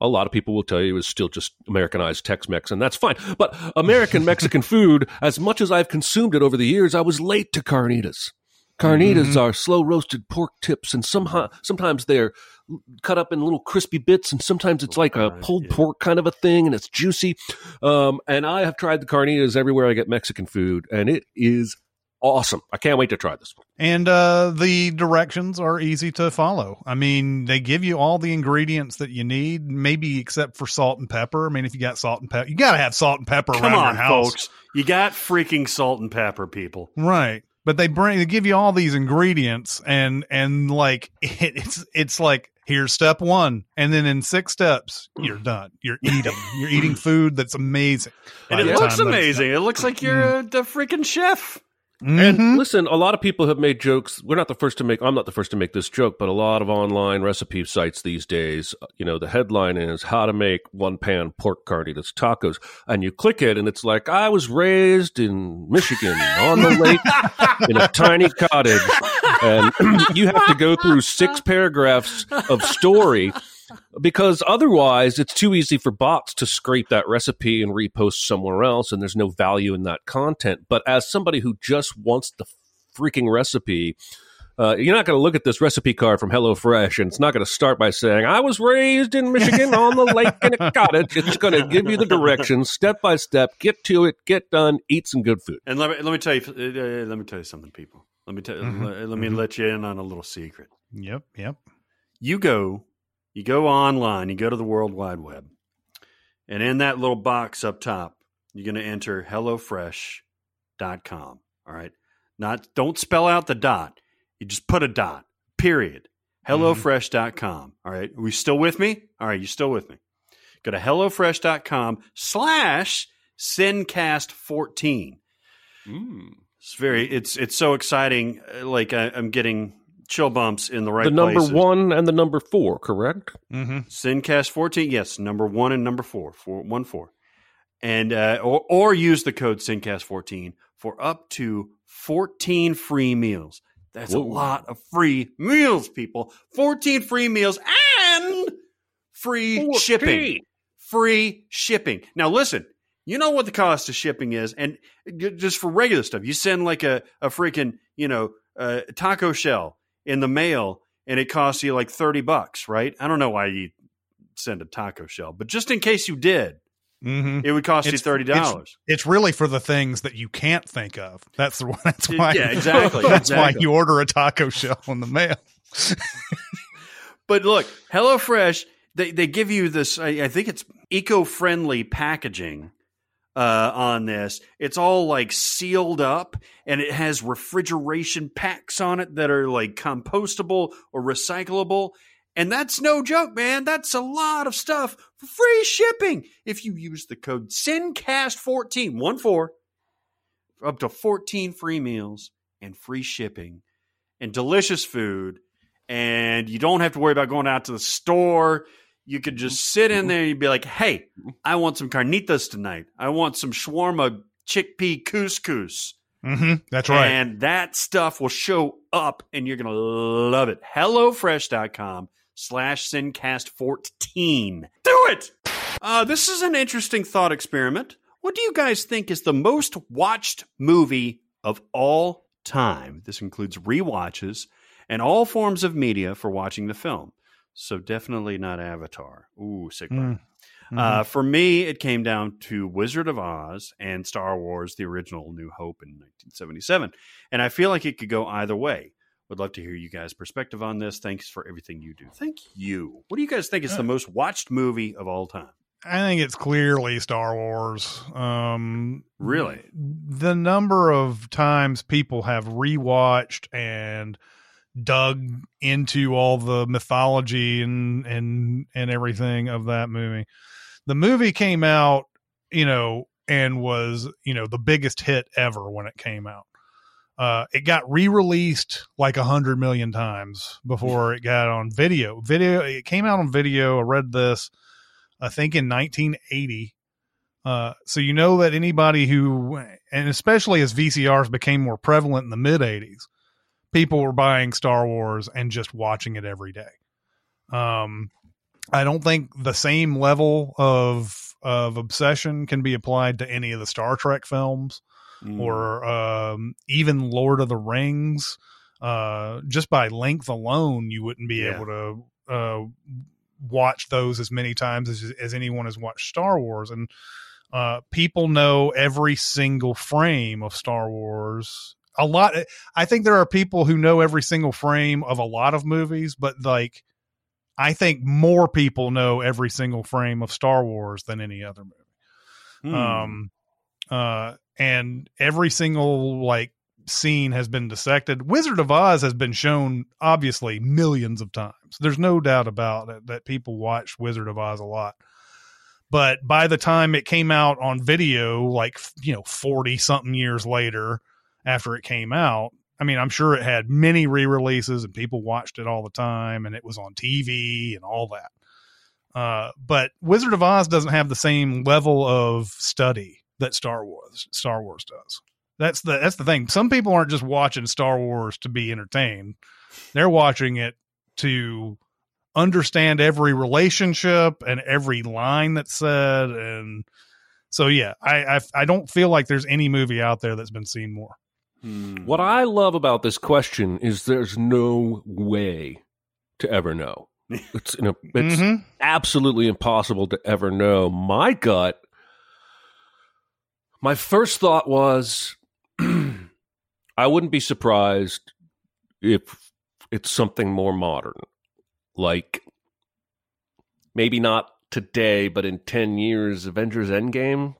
a lot of people will tell you is still just Americanized Tex Mex, and that's fine. But American Mexican <laughs> food, as much as I've consumed it over the years, I was late to carnitas. Carnitas Mhm. are slow roasted pork tips, and somehow sometimes they're cut up in little crispy bits, and sometimes it's like a pulled yeah. pork kind of a thing, and it's juicy. Um, and I have tried the carnitas everywhere I get Mexican food, and it is awesome. I can't wait to try this. One. And uh, the directions are easy to follow. I mean, they give you all the ingredients that you need, maybe except for salt and pepper. I mean, if you got salt and pepper, you got to have salt and pepper Come around on, your house. folks. You got freaking salt and pepper, people. Right. But they bring they give you all these ingredients and and like <laughs> it, it's it's like here's step 1 and then in 6 steps you're done. You're eating. You're eating food that's amazing. And it looks amazing. It looks like you're uh, the freaking chef. Done. And listen, a lot of people have made jokes. We're not the first to make. I'm not the first to make this joke, but a lot of online recipe sites these days, uh, you know, the headline is "How to Make One Pan Pork Carnitas Tacos," and you click it, and it's like, "I was raised in Michigan on the lake <laughs> in a tiny cottage," and <clears throat> you have to go through six paragraphs of story because otherwise it's too easy for bots to scrape that recipe and repost somewhere else and there's no value in that content but as somebody who just wants the freaking recipe uh, you're not going to look at this recipe card from HelloFresh and it's not going to start by saying, I was raised in Michigan on the lake in a cottage. It's going to give you the directions step by step. Get to it, get done, eat some good food. And let me let me tell you uh, uh, let me tell you something, people. Let me tell Mhm. let, let me Mhm. let you in on a little secret. Yep, yep. You go, you go online, you go to the World Wide Web, and in that little box up top, you're going to enter HelloFresh.com. All right, not don't spell out the dot. You just put a dot. Period. HelloFresh.com. All right, are we still with me? All right, you still with me? Go to HelloFresh.com slash Sincast 14. Mm. It's very it's it's so exciting. uh, Like I, I'm getting chill bumps in the right the number places. one and the number four, correct? Mm-hmm. Sincast 14, yes, number one and number four, four one four, and uh, or or use the code Sincast 14 for up to 14 free meals. That's a lot of free meals, people. 14 free meals and free shipping. Free shipping. Now, listen, you know what the cost of shipping is, and just for regular stuff, you send like a, a freaking, you know, uh, taco shell in the mail, and it costs you like 30 bucks, right? I don't know why you send a taco shell, but just in case you did, Mm-hmm. it would cost It's- you $30. It's really for the things that you can't think of. That's the one. <laughs> That's Yeah, <laughs> why. exactly, That's why you order a taco shell in the mail. <laughs> But look, HelloFresh, they, they give you this, I, I think it's eco friendly packaging uh, on this. It's all like sealed up and it has refrigeration packs on it that are like compostable or recyclable. And that's no joke, man. That's a lot of stuff for free shipping. If you use the code SINCAST14, 1 4, up to 14 free meals and free shipping and delicious food. And you don't have to worry about going out to the store. You could just sit in there and you'd be like, hey, I want some carnitas tonight. I want some shawarma chickpea couscous. Mm-hmm. That's right. And that stuff will show up and you're going to love it. HelloFresh.com slash SINCAST14. Do it! Uh, this is an interesting thought experiment. What do you guys think is the most watched movie of all time? This includes rewatches and all forms of media for watching the film. So definitely not Avatar. Ooh, sick burn. Mm. Uh, for me, it came down to Wizard of Oz and Star Wars, the original New Hope in 1977. And I feel like it could go either way. Would love to hear you guys' perspective on this. Thanks for everything you do. Thank you. What do you guys think is the most watched movie of all time? I think it's clearly Star Wars. Um, Really? the number of times people have rewatched and dug into all the mythology and and and everything of that movie. The movie came out, you know, and was you know the biggest hit ever when it came out. Uh, it got re-released like a hundred million times before it got on video. Video. It came out on video. I read this, I think in 1980. Uh, so you know that anybody who, and especially as VCRs became more prevalent in the mid 80s, people were buying Star Wars and just watching it every day. Um, I don't think the same level of of obsession can be applied to any of the Star Trek films Mm. or um, even Lord of the Rings. Uh, just by length alone, you wouldn't be Yeah. able to uh, watch those as many times as, as anyone has watched Star Wars. And uh, people know every single frame of Star Wars. A lot. I think there are people who know every single frame of a lot of movies, but like, I think more people know every single frame of Star Wars than any other movie Hmm. um uh and every single like scene has been dissected wizard of oz has been shown obviously millions of times there's no doubt about it that people watched wizard of oz a lot but by the time it came out on video like you know 40 something years later after it came out i mean i'm sure it had many re-releases and people watched it all the time and it was on tv and all that uh, but Wizard of Oz doesn't have the same level of study that Star Wars Star Wars does. That's the that's the thing. Some people aren't just watching Star Wars to be entertained. They're watching it to understand every relationship and every line that's said and so yeah, I, I I don't feel like there's any movie out there that's been seen more. Hmm. What I love about this question is there's no way to ever know. <laughs> It's, you know, it's Mhm. absolutely impossible to ever know. My gut, my first thought was, <clears throat> I wouldn't be surprised if it's something more modern, like maybe not today, but in ten years, Avengers Endgame.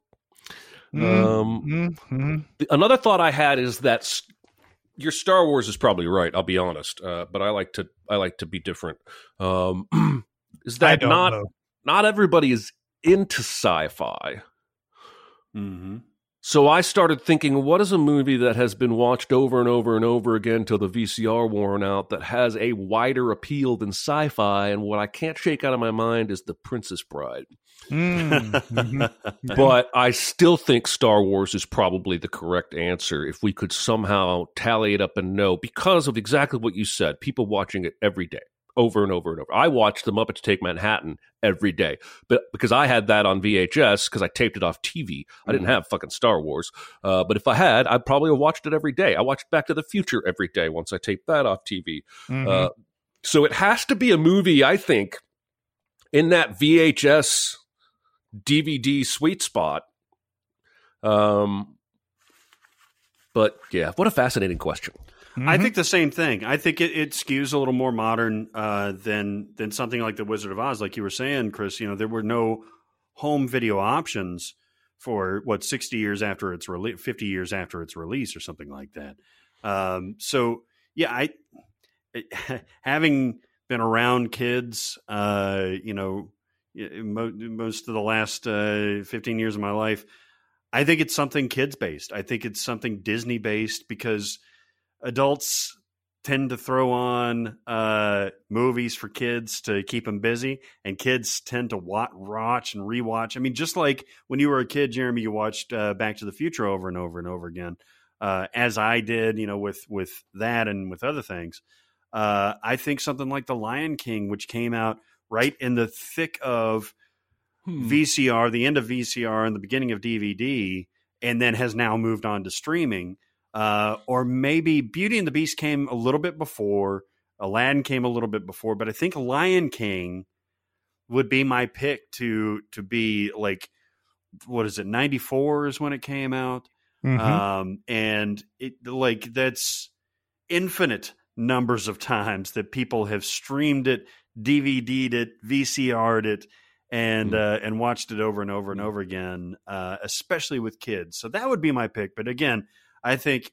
Um, Mhm. another thought I had is that s- your Star Wars is probably right. I'll be honest, uh, but I like to I like to be different. Um, <clears throat> is that don't not know. not everybody is into sci-fi, Mm-hmm. So I started thinking, what is a movie that has been watched over and over and over again till the VCR worn out that has a wider appeal than sci-fi? And what I can't shake out of my mind is The Princess Bride. Mm. <laughs> But I still think Star Wars is probably the correct answer if we could somehow tally it up and know because of exactly what you said. People watching it every day, over and over and over. I watched The Muppets Take Manhattan every day, but because I had that on VHS because I taped it off TV. I didn't have fucking Star Wars. Uh, but if I had, I'd probably have watched it every day. I watched Back to the Future every day once I taped that off TV. Mhm. Uh, so it has to be a movie, I think, in that VHS DVD sweet spot. Um, but yeah, what a fascinating question. I Mhm. think the same thing. I think it, it skews a little more modern uh, than than something like the Wizard of Oz, like you were saying, Chris. You know, there were no home video options for what sixty years after its release, fifty years after its release, or something like that. Um, so yeah, I <laughs> having been around kids, uh, you know, mo- most of the last uh, fifteen years of my life, I think it's something kids based. I think it's something Disney based because adults tend to throw on uh, movies for kids to keep them busy, and kids tend to wa- watch and rewatch. I mean, just like when you were a kid, Jeremy, you watched uh, Back to the Future over and over and over again, uh, as I did. You know, with with that and with other things. Uh, I think something like The Lion King, which came out right in the thick of VCR, the end of VCR and the beginning of DVD, and then has now moved on to streaming. Uh, or maybe Beauty and the Beast came a little bit before, Aladdin came a little bit before, but I think Lion King would be my pick to to be like what is it 94 is when it came out Mhm. um and it like that's infinite numbers of <laughs> times that people have streamed it dvd'd it vcr'd it and Mm. uh and watched it over and over and over again uh especially with kids so that would be my pick but again i think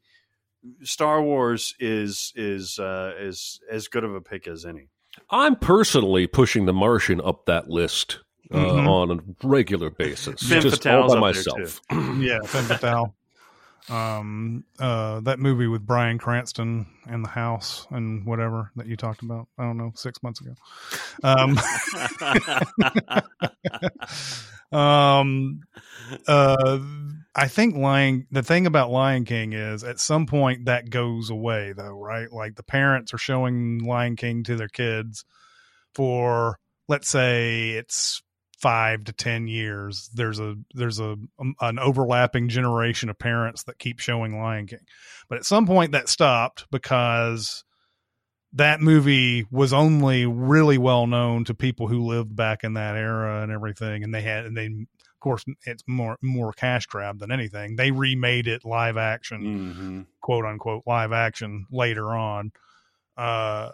star wars is is uh is as good of a pick as any I'm personally pushing The Martian up that list uh, Mhm. on a regular basis, Femme just Fatale's all by myself. yeah, Femme Fatale. Um, uh, that movie with Bryan Cranston and the house and whatever that you talked about. I don't know, six months ago. Um, <laughs> um, uh, I think Lion. The thing about Lion King is, at some point that goes away, though, right? Like the parents are showing Lion King to their kids for, let's say, it's five to ten years. There's a there's a um, an overlapping generation of parents that keep showing Lion King, but at some point that stopped because that movie was only really well known to people who lived back in that era and everything and they had and they of course it's more more cash grab than anything they remade it live action Mhm. quote unquote live action later on uh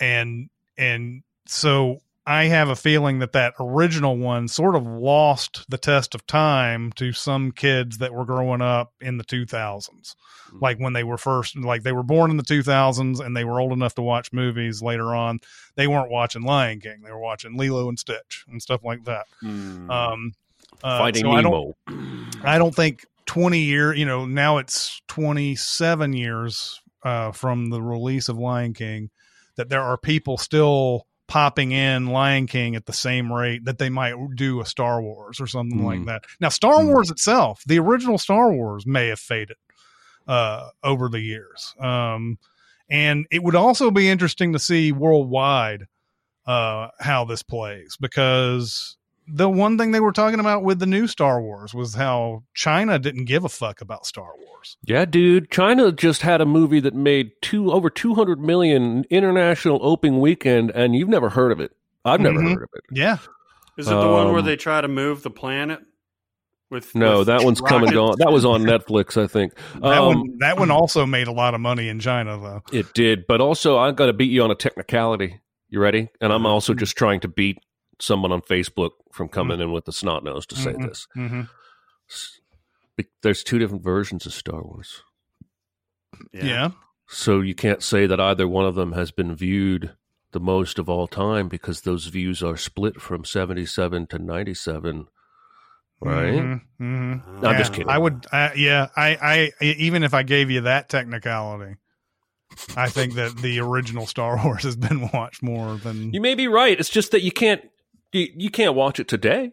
and and so i have a feeling that that original one sort of lost the test of time to some kids that were growing up in the 2000s like when they were first like they were born in the 2000s and they were old enough to watch movies later on. They weren't watching lion king. They were watching lilo and stitch and stuff like that. Mm. um uh, Finding so I don't, I don't think 20 year, you know, now it's 27 years uh, from the release of Lion King that there are people still popping in Lion King at the same rate that they might do a Star Wars or something like Mm. that. Now, Star Mm. Wars itself, the original Star Wars may have faded uh, over the years. Um, and it would also be interesting to see worldwide uh, how this plays because the one thing they were talking about with the new Star Wars was how China didn't give a fuck about Star Wars. Yeah, dude. China just had a movie that made two over two hundred million international opening weekend, and you've never heard of it. I've never Mhm. heard of it. Yeah. Is it the one where Um, they try to move the planet? With No, with that one's come and rockets? gone. That was on Netflix, I think. <laughs> That Um, one that one also made a lot of money in China though. It did, but also I got to beat you on a technicality. You ready? And I'm also just trying to beat someone on Facebook from coming in with the snot nose to say Mhm. this. Mm-hmm. There's two different versions of Star Wars, Yeah. so you can't say that either one of them has been viewed the most of all time because those views are split from 77 to 97 right? Mhm, mhm. I'm Yeah, just kidding. I would, I, yeah, I, I, even if I gave you that technicality, I think that the original Star <laughs> Wars has been watched more than. You may be right. It's just that you can't you, you can't watch it today.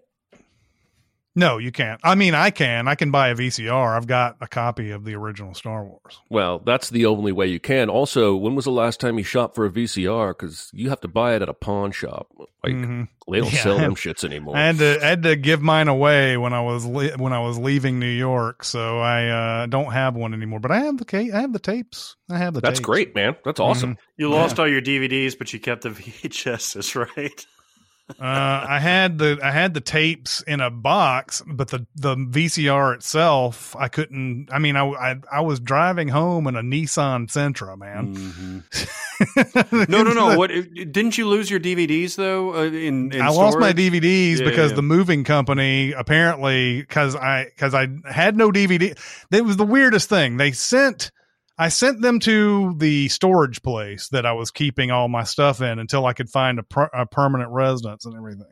no, you can't. I mean, I can. I can buy a VCR. I've got a copy of the original Star Wars. Well, that's the only way you can. Also, when was the last time you shopped for a VCR? Because you have to buy it at a pawn shop. Like Mhm. they don't Yeah, sell them <laughs> shits anymore. I had to, I had to give mine away when I was le- when I was leaving New York, so I uh, don't have one anymore. But I have the ca- I have the tapes. I have the. that's tapes. great, man. That's awesome. You lost all your DVDs, but you kept the VHSs, <laughs> right? Uh, I had the I had the tapes in a box, but the the VCR itself, I couldn't. I mean, I I, I was driving home in a Nissan Sentra, man. Mm. No, no, no. <laughs> What didn't you lose your DVDs though? Uh, in, in I lost my? DVDs Yeah, because yeah. the moving company apparently because I because I had no DVD. That was the weirdest thing. They sent I sent them to the storage place that I was keeping all my stuff in until I could find a, per, a permanent residence and everything.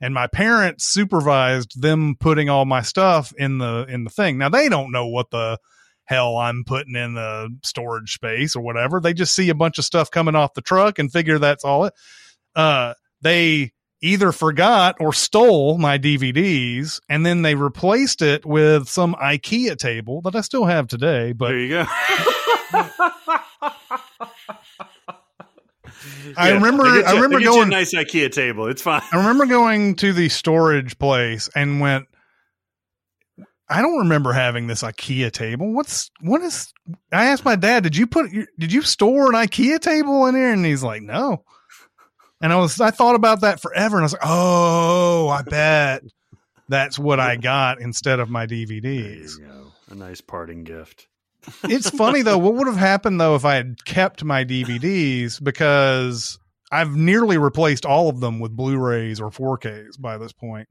And my parents supervised them putting all my stuff in the in the thing. Now they don't know what the hell I'm putting in the storage space or whatever. They just see a bunch of stuff coming off the truck and figure that's all it. Uh, they either forgot or stole my DVDs and then they replaced it with some IKEA table that I still have today. But There you go. I Yeah, remember, get I remember going, nice IKEA table. It's fine. I remember going to the storage place and went, I don't remember having this IKEA table. What's what is? I asked my dad, "Did you put? Did you store an IKEA table in here?" And he's like, "No." And I was, I thought about that forever, and I was like, "Oh, I bet that's what I got instead of my There DVDs." you go. A nice parting gift. It's <laughs> funny though. What would have happened though if I had kept my DVDs because I've nearly replaced all of them with Blu-rays or 4Ks by this point.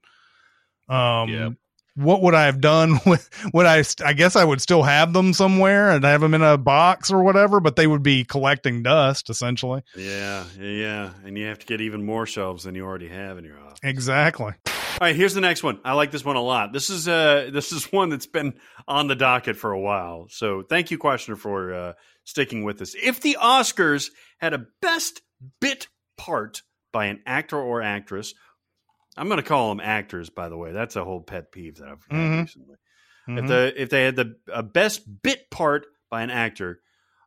Um, Yeah. What would I have done <laughs> with? Would I? I guess I would still have them somewhere and have them in a box or whatever, but they would be collecting dust essentially. Yeah, yeah. And you have to get even more shelves than you already have in your office. Exactly. All right, here's the next one. I like this one a lot. This is uh this is <laughs> one that's been on the docket for a while. So thank you, questioner, for uh, sticking with us. If the Oscars had a best bit part by an actor or actress, I'm going to call them actors. By the way, that's a whole pet peeve that I've had Mhm. recently. Mhm. If the if they had the a best bit part by an actor,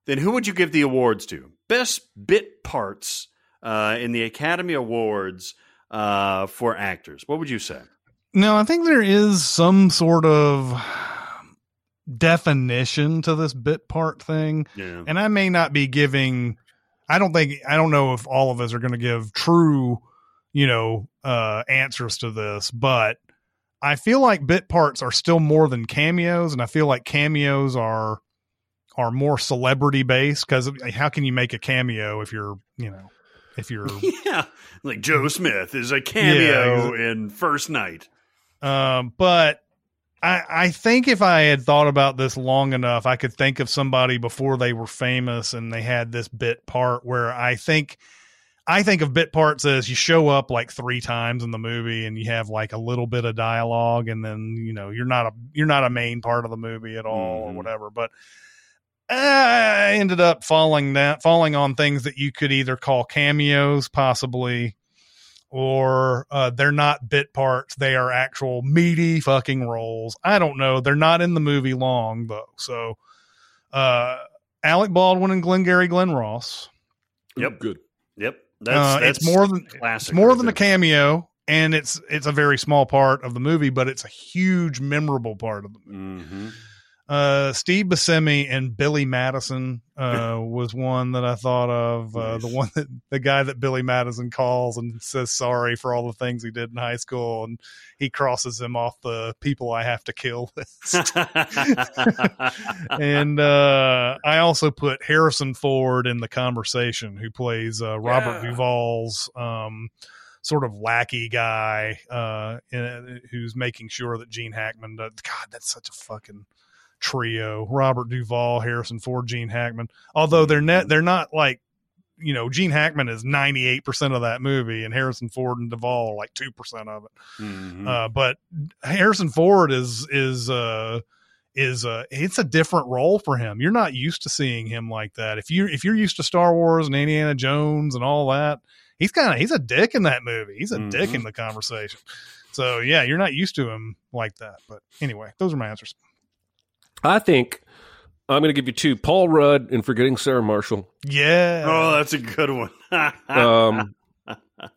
then who would you give the awards to? Best bit parts uh, in the Academy Awards uh, for actors. What would you say? No, I think there is some sort of definition to this bit part thing. Yeah. and I may not be giving. I don't think I don't know if all of us are going to give true, you know, uh, answers to this, but I feel like bit parts are still more than cameos, and I feel like cameos are are more celebrity based because how can you make a cameo if you're you know if you're <laughs> Yeah, like Joe Smith is a cameo Yeah, in First Night. Um, but I, I think if I had thought about this long enough, I could think of somebody before they were famous and they had this bit part where I think I think of bit parts as you show up like three times in the movie and you have like a little bit of dialogue and then you know you're not a you're not a main part of the movie at all or Mhm. whatever. But I ended up falling down falling on things that you could either call cameos, possibly or uh, they're not bit parts. They are actual meaty fucking roles. I don't know. They're not in the movie long though. So, uh, Alec Baldwin and Glengarry Glen Ross. Yep. Good. Yep, Uh, it's more than classic. it's more than a cameo, and it's it's a very small part of the movie, but it's a huge memorable part of the movie. Mhm. Uh, Steve Buscemi and Billy Madison uh, <laughs> was one that I thought of. Uh, The one that the guy that Billy Madison calls and says sorry for all the things he did in high school, and he crosses him off the people I have to kill <laughs> list. <laughs> and uh, I also put Harrison Ford in the conversation, who plays uh, Robert Yeah. Duvall's um, sort of lackey guy, uh, in, who's making sure that Gene Hackman does. God, that's such a fucking trio: Robert Duvall, Harrison Ford, Gene Hackman. Although they're net, they're not like you know, Gene Hackman is 98% of that movie and Harrison Ford and Duvall are like 2% of it. Mhm. Uh, but Harrison Ford is, is, uh, is uh it's a different role for him. You're not used to seeing him like that. If you if you're used to Star Wars and Indiana Jones and all that, he's kind of he's a dick in that movie. He's a dick Mhm. in the conversation. So yeah, you're not used to him like that. But anyway, those are my answers. I think I'm going to give you two: Paul Rudd and Forgetting Sarah Marshall. Yeah. oh, that's a good one. <laughs> Um,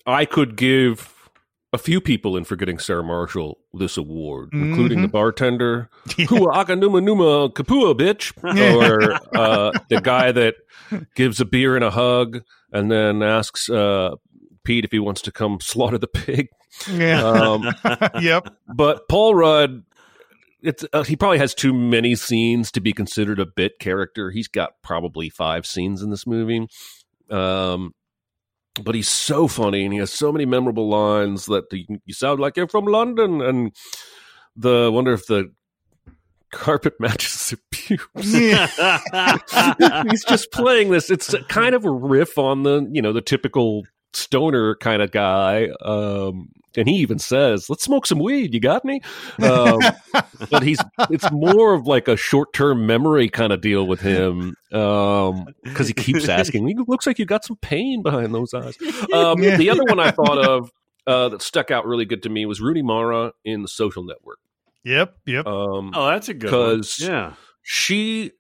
I could give a few people in Forgetting Sarah Marshall this award, including the bartender, Hua Aka Numa Numa Kapua, bitch, or uh, the guy that gives a beer and a hug and then asks uh, Pete if he wants to come slaughter the pig. yeah. Um, <laughs> yep. but Paul Rudd, it's uh, he probably has too many scenes to be considered a bit character. He's got probably five scenes in this movie. Um, but he's so funny and he has so many memorable lines that you, you sound like you're from London. And the wonder if the carpet matches their pubes. Yeah. <laughs> he's just playing this. It's a kind of a riff on the you know the typical stoner kind of guy. Um, and he even says, "Let's smoke some weed. You got me. Um, <laughs> but he's it's more of like a short term memory kind of deal with him because he keeps asking. "It looks like you got some pain behind those eyes. Um, Yeah. The other one I thought of uh, that stuck out really good to me was Rooney Mara in The Social Network. Yep. Yep. Um, oh, that's a good one. 'Cause- Yeah. she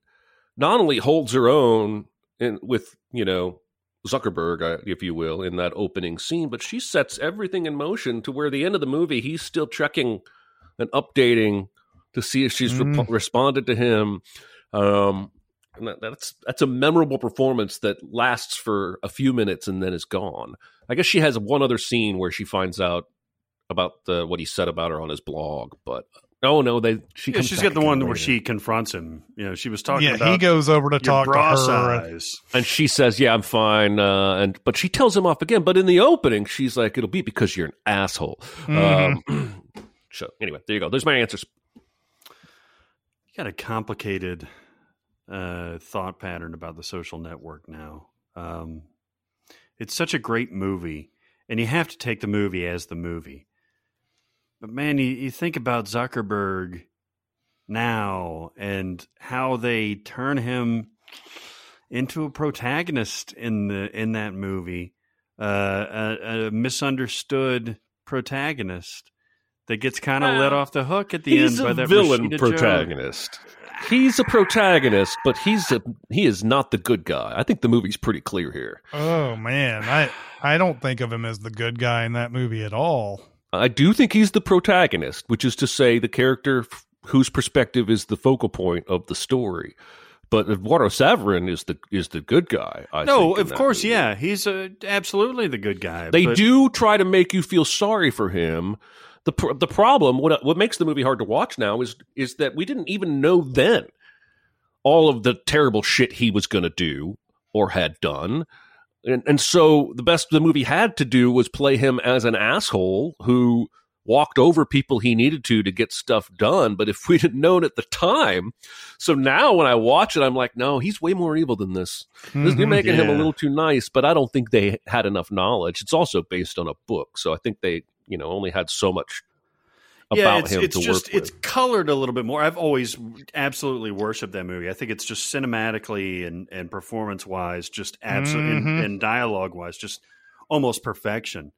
not only holds her own in, with you know Zuckerberg, uh, if you will, in that opening scene, but she sets everything in motion to where the end of the movie he's still checking and updating to see if she's Mhm. responded to him. Um, and that, that's that's a memorable performance that lasts for a few minutes and then is gone. I guess she has one other scene where she finds out about the what he said about her on his blog, but oh no, they she Yeah, comes she's back got the one again where she confronts him. You know, she was talking Yeah. about He goes over to talk to bra her. size. and she says, "Yeah, I'm fine." Uh, and but she tells him off again. But in the opening, she's like, "It'll be because you're an asshole." Mhm. Um, <clears throat> so anyway, there you go. There's my answers. You got a complicated uh, thought pattern about the social network now. Um, it's such a great movie, and you have to take the movie as the movie. But man, you, you think about Zuckerberg now and how they turn him into a protagonist in the in that movie, uh, a, a misunderstood protagonist that gets kind of let off the hook at the He's end by a that villain Rashida Jones. protagonist. He's a protagonist, but he's a he is not the good guy. I think the movie's pretty clear here. Oh man, I I don't think of him as the good guy in that movie at all. I do think he's the protagonist, which is to say, the character f- whose perspective is the focal point of the story. But Eduardo Saverin is the is the good guy. I No, think, of course, movie. yeah, he's uh, absolutely the good guy. They but- do try to make you feel sorry for him. the pr- The problem, what what makes the movie hard to watch now, is is that we didn't even know then all of the terrible shit he was going to do or had done. And, and so the best the movie had to do was play him as an asshole who walked over people he needed to to get stuff done. But if <laughs> we'd had known at the time, so now when I watch it, I'm like, no, he's way more evil than this. This- You're mm-hmm. making him a little too nice, but I don't think they had enough knowledge. It's also based on a book, so I think they, you know, only had so much yeah, it's, him it's just it's colored a little bit more. I've always absolutely worshipped that movie. I think it's just cinematically and, and performance wise, just absolutely and, Mhm. and dialogue wise, just almost perfection.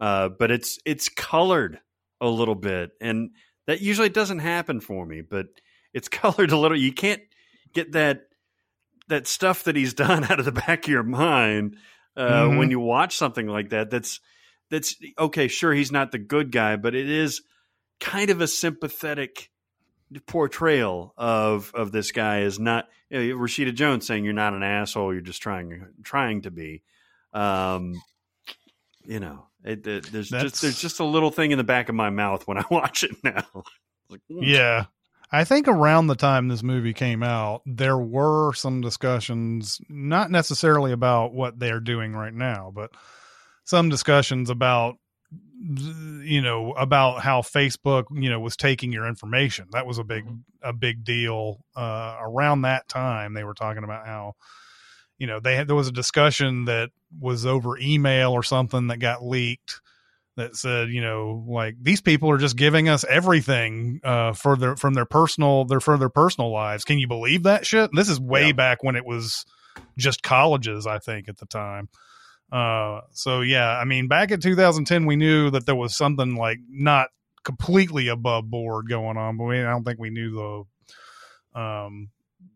Uh, but it's it's colored a little bit, and that usually doesn't happen for me. But it's <laughs> colored a little. You can't get that that stuff that he's <laughs> done out of the back of your mind uh, Mhm. when you watch something like that. That's that's okay. Sure, he's not the good guy, but it is kind of a sympathetic portrayal of of this guy is not you know, Rashida Jones saying you're not an asshole, you're just trying trying to be. Um, you know, it, it- there's That's- just there's just a little thing in the back of my mouth when I <laughs> watch it now. like, mm. Yeah. I think around the time this movie came out, there were some discussions, not necessarily about what they're doing right now, but some discussions about, you know, about how Facebook, you know, was taking your information. That was a big, a big deal. Uh, around that time, they were talking about how, you know, they had there was a discussion that was over email or something that got leaked that said, you know, like these people are just giving us everything uh for their from their personal their for their personal lives. Can you believe that shit? This is way Yeah. back when it was just colleges, I think, at the time. Uh so yeah, I mean back in 2010 we knew that there was something like not completely above board going on, but we, I don't think we knew the um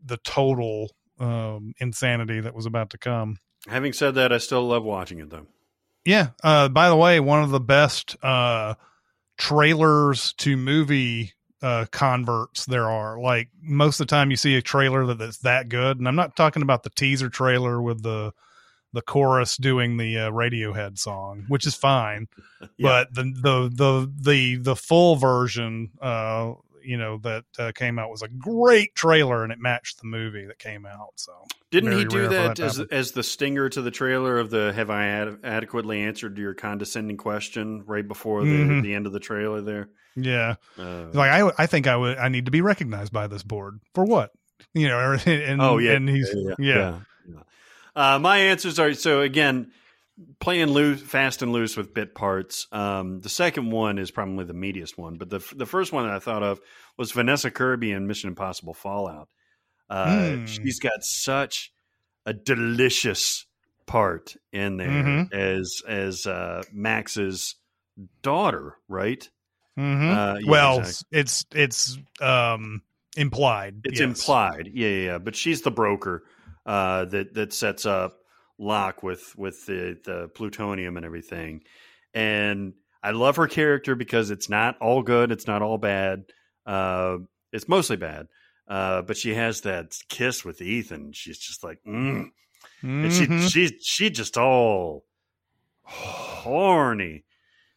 the total um insanity that was about to come. Having said that, I still love watching it though. Yeah. Uh, by the way, one of the best uh, trailers to movie uh, converts there are. Like most of the time, you see a trailer that, that's that good, and I'm not talking about the teaser trailer with the the chorus doing the uh, Radiohead song, which is fine, <laughs> Yeah. but the the the the the full version, uh, you know, that uh, came out was a great trailer, and it matched the movie that came out. So Didn't he do that, that as as the stinger to the trailer of the "Have I ad- adequately answered your condescending question?" right before the, Mhm. the end of the trailer there? yeah. Uh, like I, I think I would I need to be recognized by this board for what you know <laughs> and oh yeah, and he's yeah, yeah, yeah. Uh, my answers are so again playing loose, fast and loose with bit parts. Um, the second one is probably the meatiest one, but the the first one that I thought of was Vanessa Kirby in Mission Impossible Fallout. Uh, Mm. She's got such a delicious part in there Mhm. as as uh, Max's daughter, right? Mhm. Uh, yeah, well exactly. it's it's um implied It's yes. implied, yeah, yeah, yeah. But she's the broker uh, that that sets up Locke with with the the plutonium and everything. And I love her character because it's not all good, it's not all bad. Uh, it's mostly bad. Uh, but she has that kiss with Ethan. She's just like, mm. and she Mhm. she she just all horny,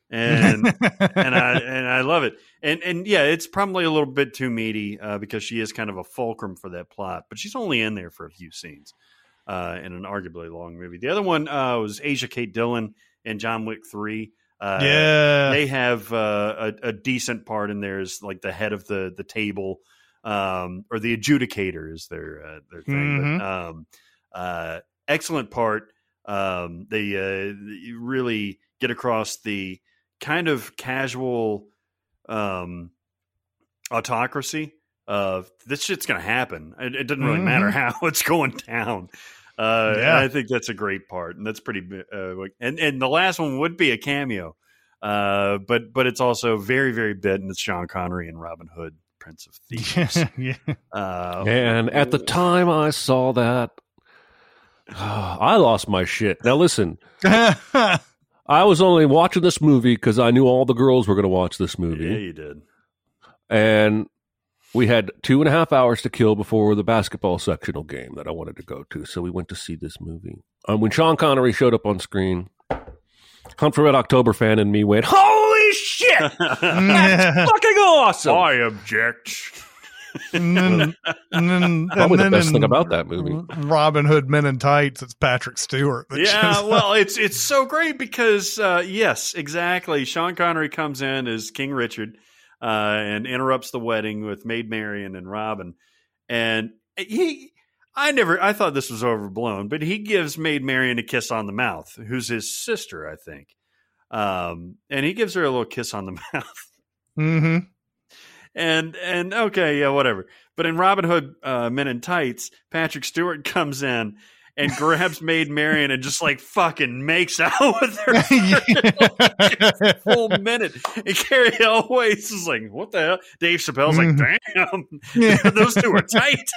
and <laughs> and I and I love it. And and yeah, it's probably a little bit too meaty uh, because she is kind of a fulcrum for that plot, but she's only in there for a few scenes uh, in an arguably long movie. The other one uh, was Asia Kate Dillon in John Wick Three. Uh, yeah they have uh, a, a decent part in there as like the head of the the table um, or the adjudicator is their uh, their thing. But, um, uh, excellent part. Um, they uh, really get across the kind of casual um, autocracy of this shit's going to happen. It, it doesn't really matter <laughs> how it's going down. Uh, Yeah. I think that's a great part, and that's pretty. Uh, and and the last one would be a cameo, uh, but but it's also very very bit, and it's Sean Connery and Robin Hood, Prince of <laughs> Thieves. yeah Uh, And at the time I saw that, <sighs> I lost my shit. Now listen, <laughs> I was only watching this movie because I knew all the girls were going to watch this movie. yeah, you did. and we had two and a half hours to kill before the basketball sectional game that I wanted to go to. So we went to see this movie. And when Sean Connery showed up on screen, Hunt for Red October fan and me went, "Holy shit, <laughs> that's fucking awesome!" I object. And then, and then, Probably and the then best thing about that movie. Robin Hood Men in Tights. It's Patrick Stewart. yeah, well, it's it's so great because uh, yes, exactly. Sean Connery comes in as King Richard uh, and interrupts the wedding with Maid Marian and Robin, and he. I never. I thought this was overblown, but he gives Maid Marian a kiss on the mouth, who's his sister, I think, um, and he gives her a little kiss on the <laughs> mouth. Mhm. And and okay, yeah, whatever. But in Robin Hood uh, Men in Tights, Patrick Stewart <laughs> comes in and grabs Maid Marian and just like fucking makes <laughs> out with her <laughs> for a full minute. And Carrie always is like, "What the hell?" Dave Chappelle's like, "Damn, Yeah. those two are tight."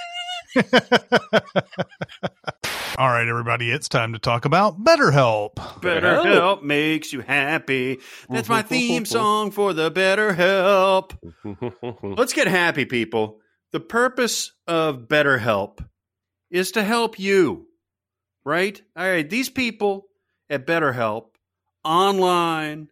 All right, everybody, it's time to talk about BetterHelp. Better help makes you happy. That's my theme song for the Better Help. <laughs> Let's get happy, people. The purpose of BetterHelp is to help you, right? All right, these people at BetterHelp, online,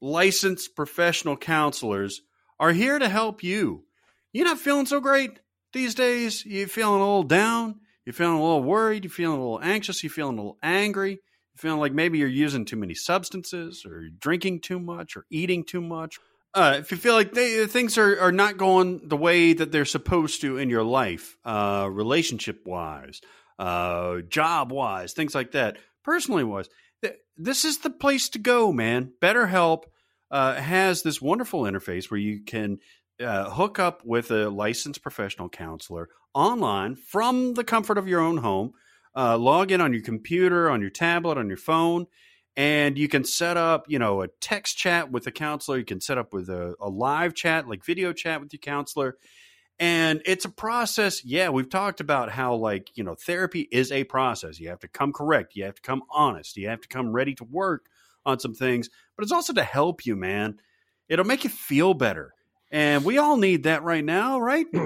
licensed professional counselors, are here to help you. You're not feeling so great these days. You're feeling a little down. You're feeling a little worried. You're feeling a little anxious. You're feeling a little angry. You're feeling like maybe you're using too many substances or drinking too much or eating too much uh, if you feel like they, things are, are not going the way that they're supposed to in your life, uh, relationship wise, uh, job wise, things like that, personally wise. th- This is the place to go, man. BetterHelp uh, has this wonderful interface where you can uh, hook up with a licensed professional counselor online from the comfort of your own home. Uh, log in on your computer, on your tablet, on your phone, and you can set up, you know, a text chat with a counselor. You can set up with a, a live chat, like video chat with your counselor. And it's a process. Yeah, we've talked about how, like, you know, therapy is a process. You have to come correct. You have to come honest. You have to come ready to work on some things, but it's also to help you, man. It'll make you feel better. And we all need that right now, right? <clears throat>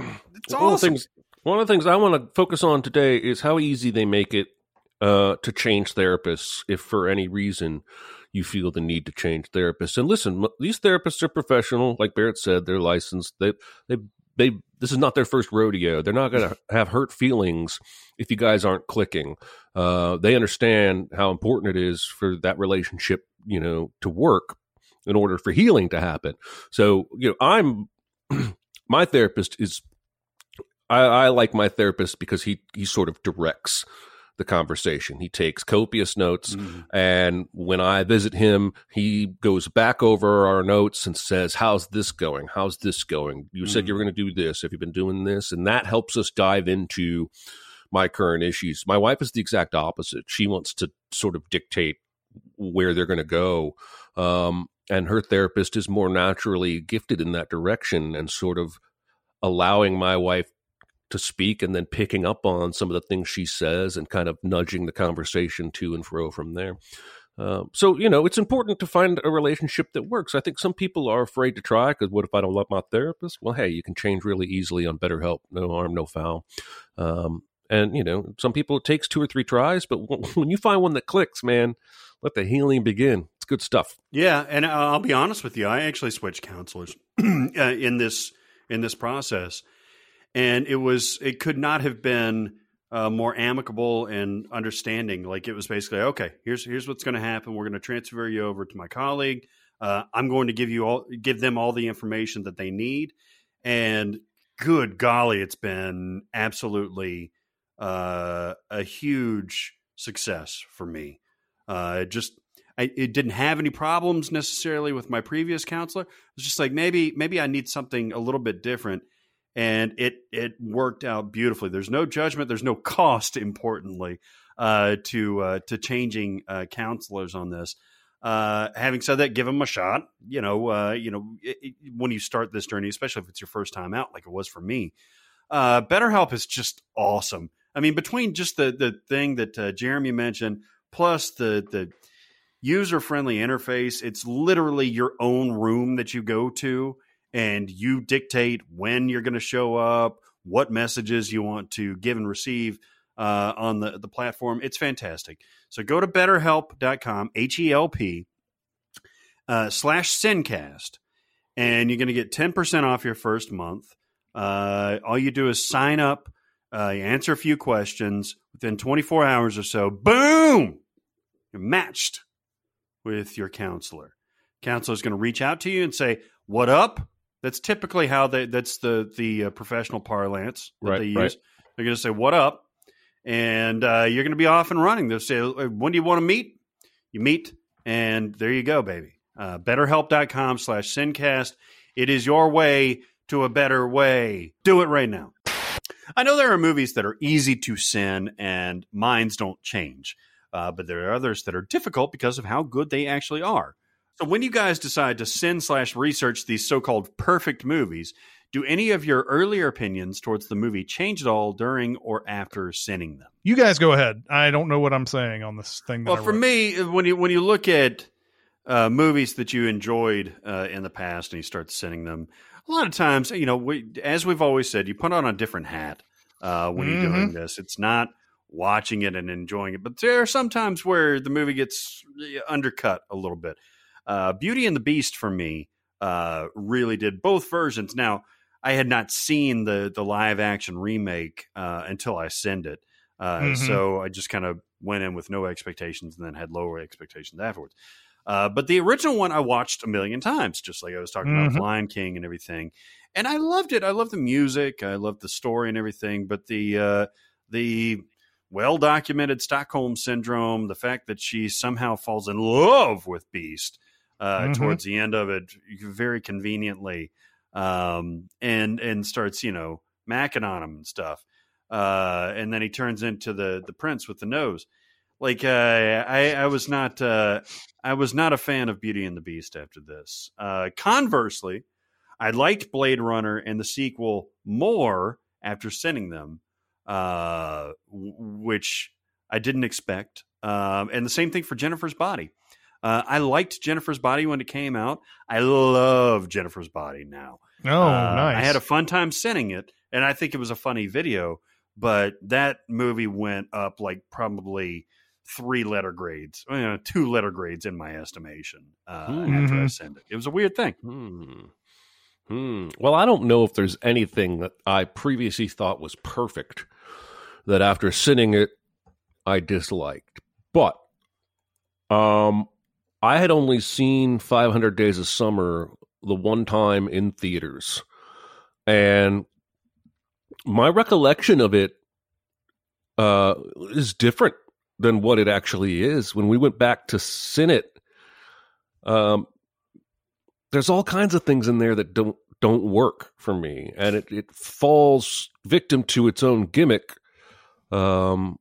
It's one of the things one of the things I want to focus on today is how easy they make it uh, to change therapists if for any reason you feel the need to change therapists. And listen, these therapists are professional, like Barrett said, they're licensed. They they they this is not their first rodeo. They're not going <laughs> to have hurt feelings if you guys aren't clicking. Uh, they understand how important it is for that relationship, you know, to work in order for healing to happen. So, you know, I'm <clears throat> my therapist is I, I like my therapist because he he sort of directs the conversation. He takes copious notes, Mhm. and when I visit him, he goes back over our notes and says, "How's this going? How's this going? You said you were going to do this. Have you been doing this?" And that helps us dive into my current issues. My wife is the exact opposite. She wants to sort of dictate where they're going to go. Um, and her therapist is more naturally gifted in that direction and sort of allowing my wife to speak and then picking up on some of the things she says and kind of nudging the conversation to and fro from there. Um, so you know, it's important to find a relationship that works. I think some people are afraid to try because what if I don't love my therapist? Well, hey, you can change really easily on BetterHelp. No harm, no foul. Um, and you know, some people it takes two or three tries, but <laughs> when you find one that clicks, man, let the healing begin. It's good stuff. Yeah, and I'll be honest with you. I actually switched counselors <clears throat> uh, in this in this process, and it was it could not have been uh, more amicable and understanding. Like it was basically okay. Here's here's what's going to happen. We're going to transfer you over to my colleague. Uh, I'm going to give you all give them all the information that they need. And good golly, it's been absolutely uh, a huge success for me. Uh, just I, it didn't have any problems necessarily with my previous counselor. It was just like maybe maybe I need something a little bit different, and it it worked out beautifully. There's no judgment. There's no cost. <laughs> Importantly, uh, to uh, to changing uh, counselors on this. Uh, having said that, give them a shot. You know, uh, you know, it, it, when you start this journey, especially if it's your first time out, like it was for me. Uh, BetterHelp is just awesome. I mean, between just the the thing that Jeremy mentioned, plus the the user friendly interface, it's literally your own room that you go to, and you dictate when you're going to show up, what messages you want to give and receive uh, on the the platform. It's fantastic. So go to BetterHelp.com, H E L P uh, slash Sincast, and you're going to get ten percent off your first month. Uh, all you do is sign up, uh, you answer a few questions. Within 24 hours or so, boom, you're matched with your counselor. Counselor is going to reach out to you and say, "What up?" That's typically how they. That's the the uh, professional parlance that Right, they use. right. They're going to say, "What up?" and uh, you're going to be off and running. They'll say, "When do you want to meet?" You meet, and there you go, baby. Uh, BetterHelp.com slash Sincast. It is your way to a better way. Do it right now. I know there are movies that are easy to sin and minds don't change, uh, but there are others that are difficult because of how good they actually are. So when you guys decide to send slash research these so-called perfect movies, do any of your earlier opinions towards the movie change at all during or after sending them? You guys go ahead. I don't know what I'm saying on this thing. That Well, for me, when you when you look at uh, movies that you enjoyed uh, in the past and you start sending them, a lot of times, you know, we, as we've always said, you put on a different hat uh, when you're Mm-hmm. doing this. It's not watching it and enjoying it, but there are some times where the movie gets uh, undercut a little bit. Uh, Beauty and the Beast for me uh, really did both versions. Now, I had not seen the the live action remake uh, until I send it. Uh, Mhm. So I just kind of went in with no expectations and then had lower expectations afterwards. Uh, but the original one I watched a million times, just like I was talking about Mhm. with Lion King and everything, and I loved it. I loved the music, I loved the story and everything. But the uh, the well documented Stockholm syndrome, the fact that she somehow falls in love with Beast uh, Mhm. towards the end of it, very conveniently, um, and and starts you know macking on him and stuff, uh, and then he turns into the the prince with the nose. Like uh, I, I was not, uh, I was not a fan of Beauty and the Beast after this. Uh, conversely, I liked Blade Runner and the sequel more after sending them, uh, which I didn't expect. Um, and the same thing for Jennifer's Body. Uh, I liked Jennifer's Body when it came out. I love Jennifer's Body now. Oh, Uh, nice. I had a fun time sending it, and I think it was a funny video. But that movie went up like probably three letter grades, you know, two letter grades in my estimation uh, Hmm. after I Mhm. sent it. It was a weird thing. Hmm. Hmm. Well, I don't know if there's anything that I previously thought was perfect that after sending it, I disliked. But um, I had only seen 500 Days of Summer the one time in theaters. And my recollection of it uh, is different than what it actually is. When we went back to Senate, um, there's all kinds of things in there that don't don't work for me, and it, it falls victim to its own gimmick um,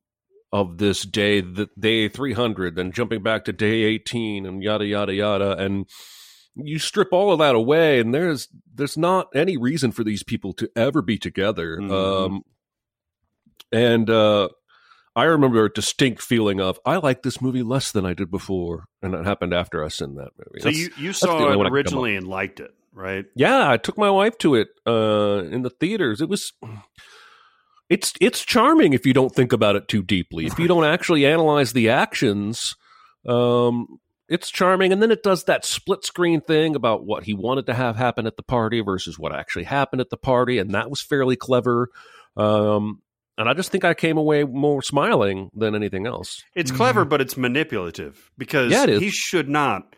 of this day, the day 300, then jumping back to day 18, and yada yada yada, and you strip all of that away, and there's there's not any reason for these people to ever be together. Mhm. Um, and uh, I remember a distinct feeling of I like this movie less than I did before, and that happened after I seen that movie. So That's- you, you saw it one I can come originally and liked it, right? yeah, I took my wife to it uh, in the theaters. It was it's it's charming if you don't think about it too deeply. If you don't actually analyze the actions, um, it's charming. And then it does that split screen thing about what he wanted to have happen at the party versus what actually happened at the party, and that was fairly clever. Um, and I just think I came away more smiling than anything else. It's clever, but it's manipulative because Yeah, it is. he should not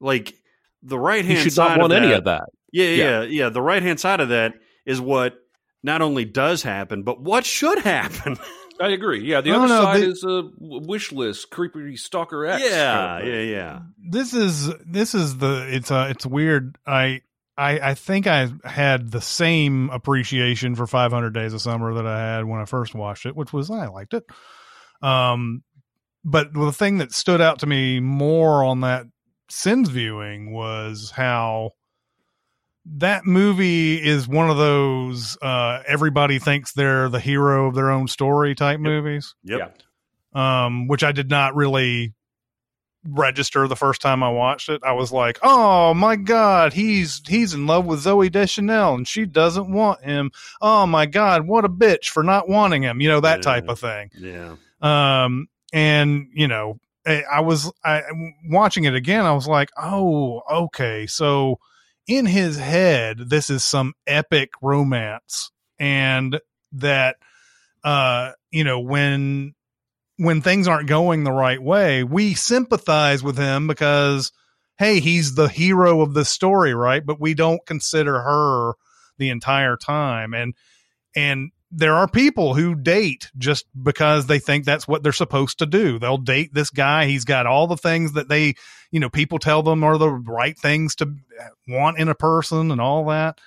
like the right hand. He should side not want of any of that. Yeah, yeah, Yeah. yeah, yeah. The right hand side of that is what not only does happen, but what should happen. <laughs> I agree. Yeah, the other no, side the- is a wish list, creepy stalker X. yeah, kind of yeah, yeah. this is this is the it's uh it's weird i i i think i had the same appreciation for 500 days of summer that i had when i first watched it which was i liked it um but the thing that stood out to me more on that sins viewing was how that movie is one of those uh everybody thinks they're the hero of their own story type movies Yep. um, which I did not really register the first time I watched it. I was like, "Oh my god, he's he's in love with Zooey Deschanel and she doesn't want him. Oh my god, what a bitch for not wanting him." You know that Yeah. type of thing. Yeah. Um, and you know, I I was I watching it again. I was like, "Oh, okay, so." In his head, this is some epic romance, and that uh you know when when things aren't going the right way we sympathize with him because hey he's the hero of the story right? But we don't consider her the entire time. And and there are people who date just because they think that's what they're supposed to do they'll date this guy he's got all the things that they you know people tell them are the right things to want in a person and all that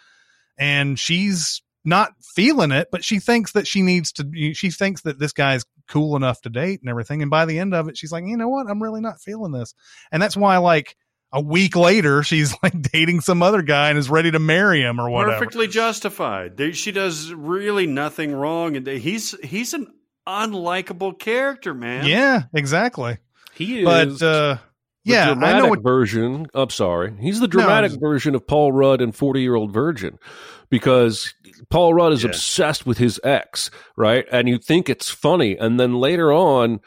and she's not feeling it, but she thinks that she needs to. She thinks that this guy's cool enough to date and everything. And by the end of it, she's like, you know what? I'm really not feeling this. And that's why, like a week later, she's <laughs> like dating some other guy and is ready to marry him or whatever. Perfectly justified. She does really nothing wrong, and he's he's an unlikable character, man. Yeah, exactly. He is. But uh, the yeah, I know what. version. I'm sorry, he's the dramatic just- version of Paul Rudd and Forty Year Old Virgin, because Paul Rudd is Yeah. obsessed with his ex, right? And you think it's funny, and then later on,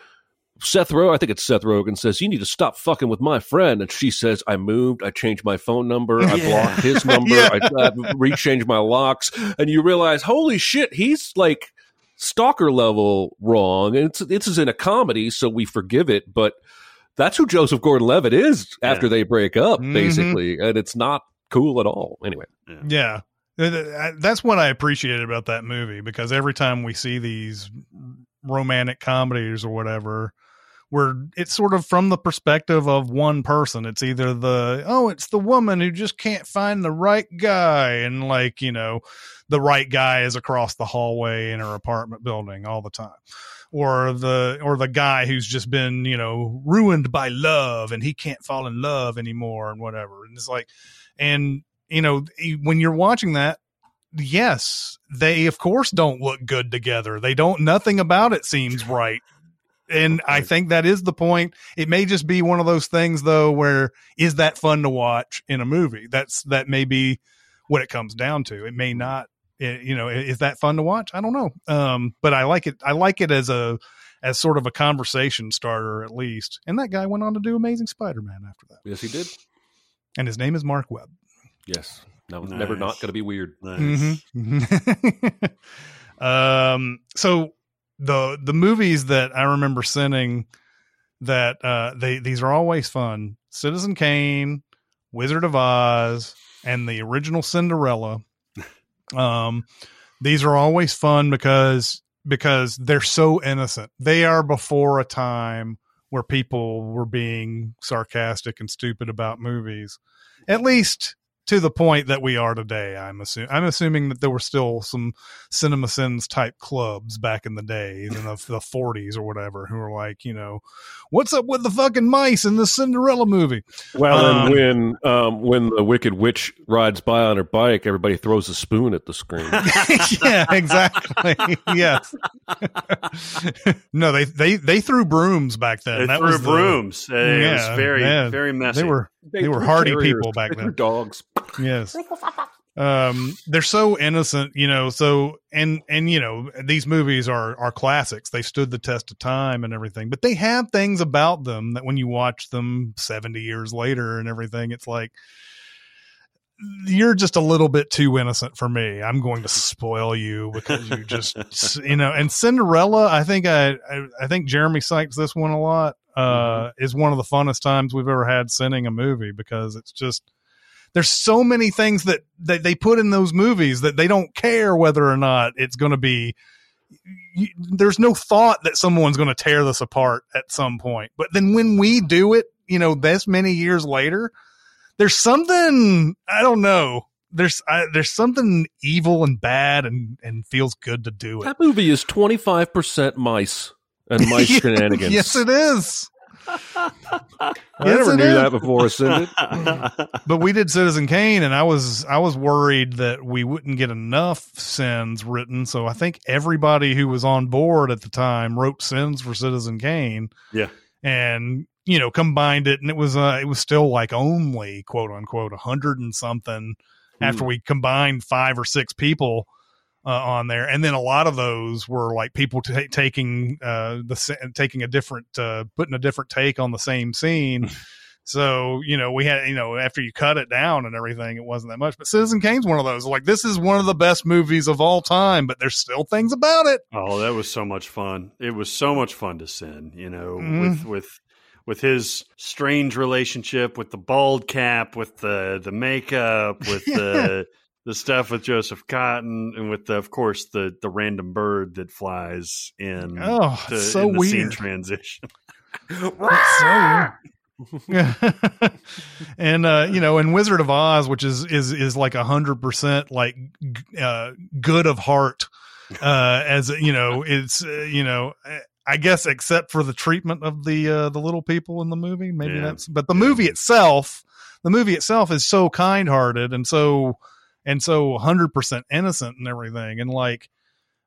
Seth Rogen, I think it's Seth Rogen, says you need to stop fucking with my friend, and she says I moved, I changed my phone number, I Yeah. blocked his <laughs> number, Yeah. I, I rechanged my locks, and you realize, holy shit, he's like stalker level wrong. And it's this is in a comedy, so we forgive it, but that's who Joseph Gordon Levitt is after Yeah. they break up, Mhm. basically. And it's not cool at all. Anyway. Yeah. Th- th- That's what I appreciated about that movie because every time we see these romantic comedies or whatever where it's sort of from the perspective of one person. It's either the, oh, it's the woman who just can't find the right guy. And like, you know, the right guy is across the hallway in her apartment building all the time. Or the, or the guy who's just been, you know, ruined by love and he can't fall in love anymore and whatever. And it's like, and, you know, when you're watching that, yes, they of course don't look good together. They don't, nothing about it seems right and I think that is the point. It may just be one of those things though, where is that fun to watch in a movie? That's that may be what it comes down to. It may not. It, you know, is that fun to watch? I don't know. Um, but I like it. I like it as a as sort of a conversation starter at least. And that guy went on to do Amazing Spider-Man after that. Yes, he did. And his name is Marc Webb. Yes, that was nice. never not going to be weird. Nice. Mm-hmm. <laughs> um. So the the movies that I remember sending that uh they these are always fun. Citizen Kane, Wizard of Oz, and the original Cinderella. <laughs> Um these are always fun because because they're so innocent. They are before a time where people were being sarcastic and stupid about movies. At least to the point that we are today. I'm assuming I'm assuming that there were still some cinema sins type clubs back in the day, in the, the 40s or whatever, who were like, you know, what's up with the fucking mice in the Cinderella movie? Well, um, and when um, when the Wicked Witch rides by on her bike, everybody throws a spoon at the screen. <laughs> yeah, exactly. <laughs> yes. <laughs> no, they they they threw brooms back then. They that threw was brooms. The, it yeah, was very man, very messy. They were they, they were hardy carriers, people back then. Dogs. <laughs> Yes. um they're so innocent you know so and and you know these movies are are classics they stood the test of time and everything but they have things about them that when you watch them 70 years later and everything it's like you're just a little bit too innocent for me. I'm going to spoil you because you just, <laughs> you know, and Cinderella, I think I, I, I think Jeremy cites this one a lot, uh, mm-hmm. is one of the funnest times we've ever had sending a movie because it's just, there's so many things that, that they put in those movies that they don't care whether or not it's going to be, you, there's no thought that someone's going to tear this apart at some point. But then when we do it, you know, this many years later, there's something I don't know. There's I, there's something evil and bad and and feels good to do it. That movie is 25 percent mice and <laughs> mice shenanigans. yes, it is. I yes, never knew is. that before, Cindy. <laughs> but we did Citizen Kane, and I was I was worried that we wouldn't get enough sins written. So I think everybody who was on board at the time wrote sins for Citizen Kane. Yeah, and you know combined it and it was uh it was still like only quote unquote a hundred and something mm. after we combined five or six people uh, on there. And then a lot of those were like people t- taking uh the taking a different uh putting a different take on the same scene. So you know we had you know after you cut it down and everything it wasn't that much. But citizen kane's one of those. Like this is one of the best movies of all time but there's still things about it. Oh that was so much fun. It was so much fun to send you know mm. with with with his strange relationship with the bald cap, with the the makeup, with the <laughs> the stuff with Joseph Cotten, and with the, of course the the random bird that flies in. Oh, to, so in weird scene transition. <laughs> so weird. <laughs> and uh, you know, in Wizard of Oz, which is is is like a hundred percent like uh, good of heart, uh, as you know, it's uh, you know, I guess except for the treatment of the uh, the little people in the movie, maybe yeah. that's. But the movie itself, the movie itself is so kind hearted and so and so hundred percent innocent and everything, and like.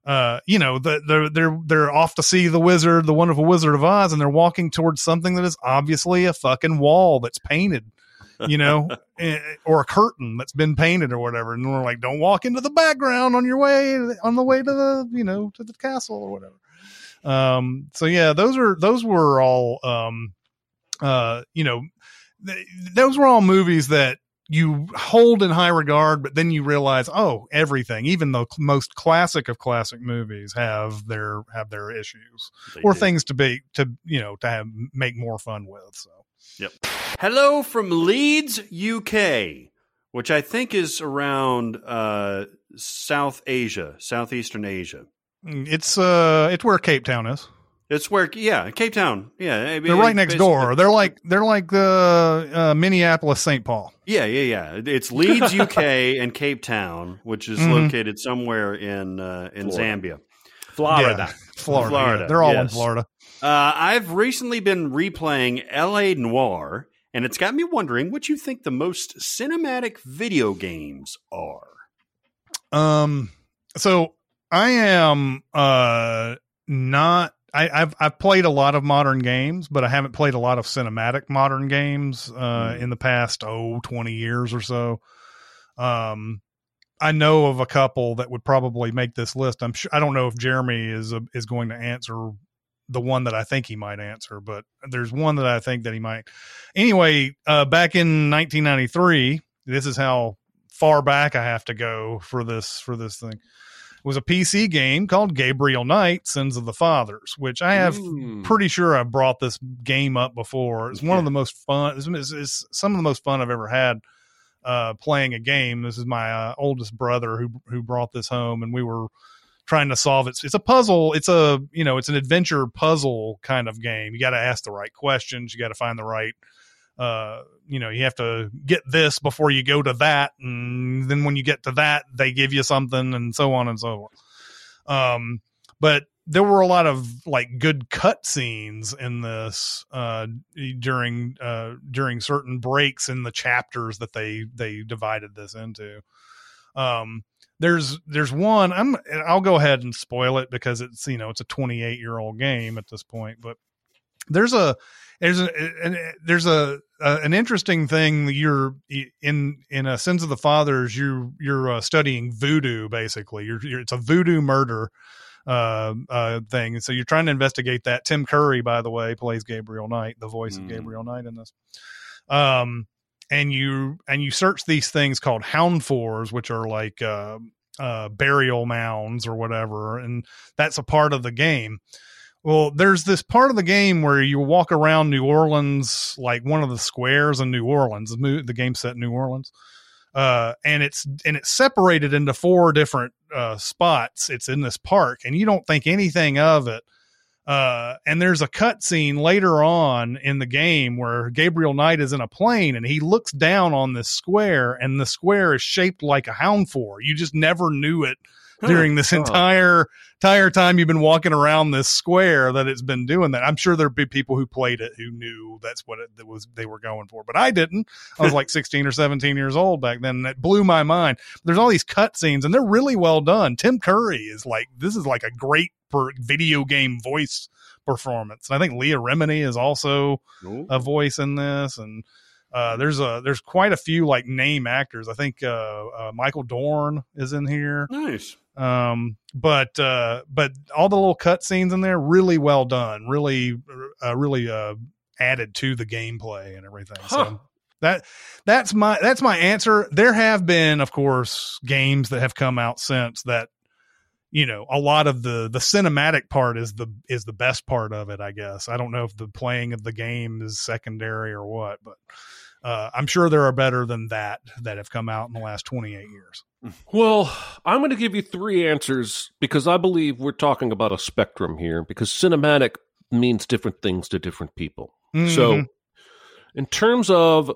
Uh, you know, the, they're they're they're off to see the wizard, the wonderful Wizard of Oz, and they're walking towards something that is obviously a fucking wall that's painted, you know, <laughs> eh, or a curtain that's been painted or whatever. And we're like, don't walk into the background on your way on the way to the you know to the castle or whatever. Um, so yeah, those are those were all um, uh, you know, th- those were all movies that you hold in high regard, but then you realize, oh, everything, even the most classic of classic movies, have their have their issues they or do. things to be to you know to have make more fun with. So, yep. Hello from Leeds, UK, which I think is around uh, South Asia, Southeastern Asia. It's uh, it's where Cape Town is. It's where, yeah, Cape Town. Yeah, I mean, They're right next door. They're like they're like the uh, Minneapolis St. Paul. Yeah, yeah, yeah. It's Leeds, UK, <laughs> and Cape Town, which is Mhm. located somewhere in uh, in Florida. Zambia. Florida. Yeah, Florida. <laughs> Florida, yeah. They're all in. Florida. Uh, I've recently been replaying L.A. Noire, and it's got me wondering what you think the most cinematic video games are. Um, so I am uh not. I, I've I've played a lot of modern games, but I haven't played a lot of cinematic modern games uh, Hmm. in the past oh 20 years or so. Um, I know of a couple that would probably make this list. I'm sure I don't know if Jeremy is a, is going to answer the one that I think he might answer, but there's one that I think that he might. Anyway, uh, back in 1993, this is how far back I have to go for this for this thing. Was a PC game called Gabriel Knight: Sins of the Fathers, which I have Mm. pretty sure I brought this game up before. It's one Yeah. of the most fun. It's, it's, it's some of the most fun I've ever had uh, playing a game. This is my uh, oldest brother who who brought this home, and we were trying to solve it. It's a puzzle. It's a you know it's an adventure puzzle kind of game. You got to ask the right questions. You got to find the right. Uh, you know, you have to get this before you go to that, and then when you get to that, they give you something, and so on and so on. Um, but there were a lot of like good cut scenes in this uh during uh during certain breaks in the chapters that they they divided this into um there's there's one i'm i'll go ahead and spoil it because it's you know it's a 28 year old game at this point but there's a there's a an, there's a, a an interesting thing you're in in a sins of the fathers you you're uh, studying voodoo basically you're, you're it's a voodoo murder uh, uh, thing. So you're trying to investigate that. Tim Curry, by the way, plays Gabriel Knight, the voice Mm. of Gabriel Knight in this. Um, and you and you search these things called hounfours, which are like uh, uh, burial mounds or whatever, and that's a part of the game. Well, there's this part of the game where you walk around New Orleans, like one of the squares in New Orleans. The, game set in New Orleans, uh, and it's and it's separated into four different uh, spots. It's in this park, and you don't think anything of it. Uh, and there's a cut scene later on in the game where Gabriel Knight is in a plane and he looks down on this square, and the square is shaped like a hounfour. You just never knew it during this oh. entire entire time you've been walking around this square that it's been doing that. I'm sure there'd be people who played it who knew that's what it that was they were going for, but I didn't. I was like <laughs> 16 or 17 years old back then. And it blew my mind. There's all these cut scenes and they're really well done. Tim Curry is like this is like a great per video game voice performance. And I think Leah Remini is also a voice in this and uh, there's a there's quite a few like name actors. I think uh, uh, Michael Dorn is in here. Nice. Um, but uh, but all the little cut scenes in there really well done. Really uh, really uh, added to the gameplay and everything. Huh. So that that's my that's my answer. There have been, of course, games that have come out since that you know a lot of the the cinematic part is the is the best part of it i guess i don't know if the playing of the game is secondary or what but uh, i'm sure there are better than that that have come out in the last 28 years Well, I'm going to give you three answers because I believe we're talking about a spectrum here because cinematic means different things to different people. So, Mhm. in terms of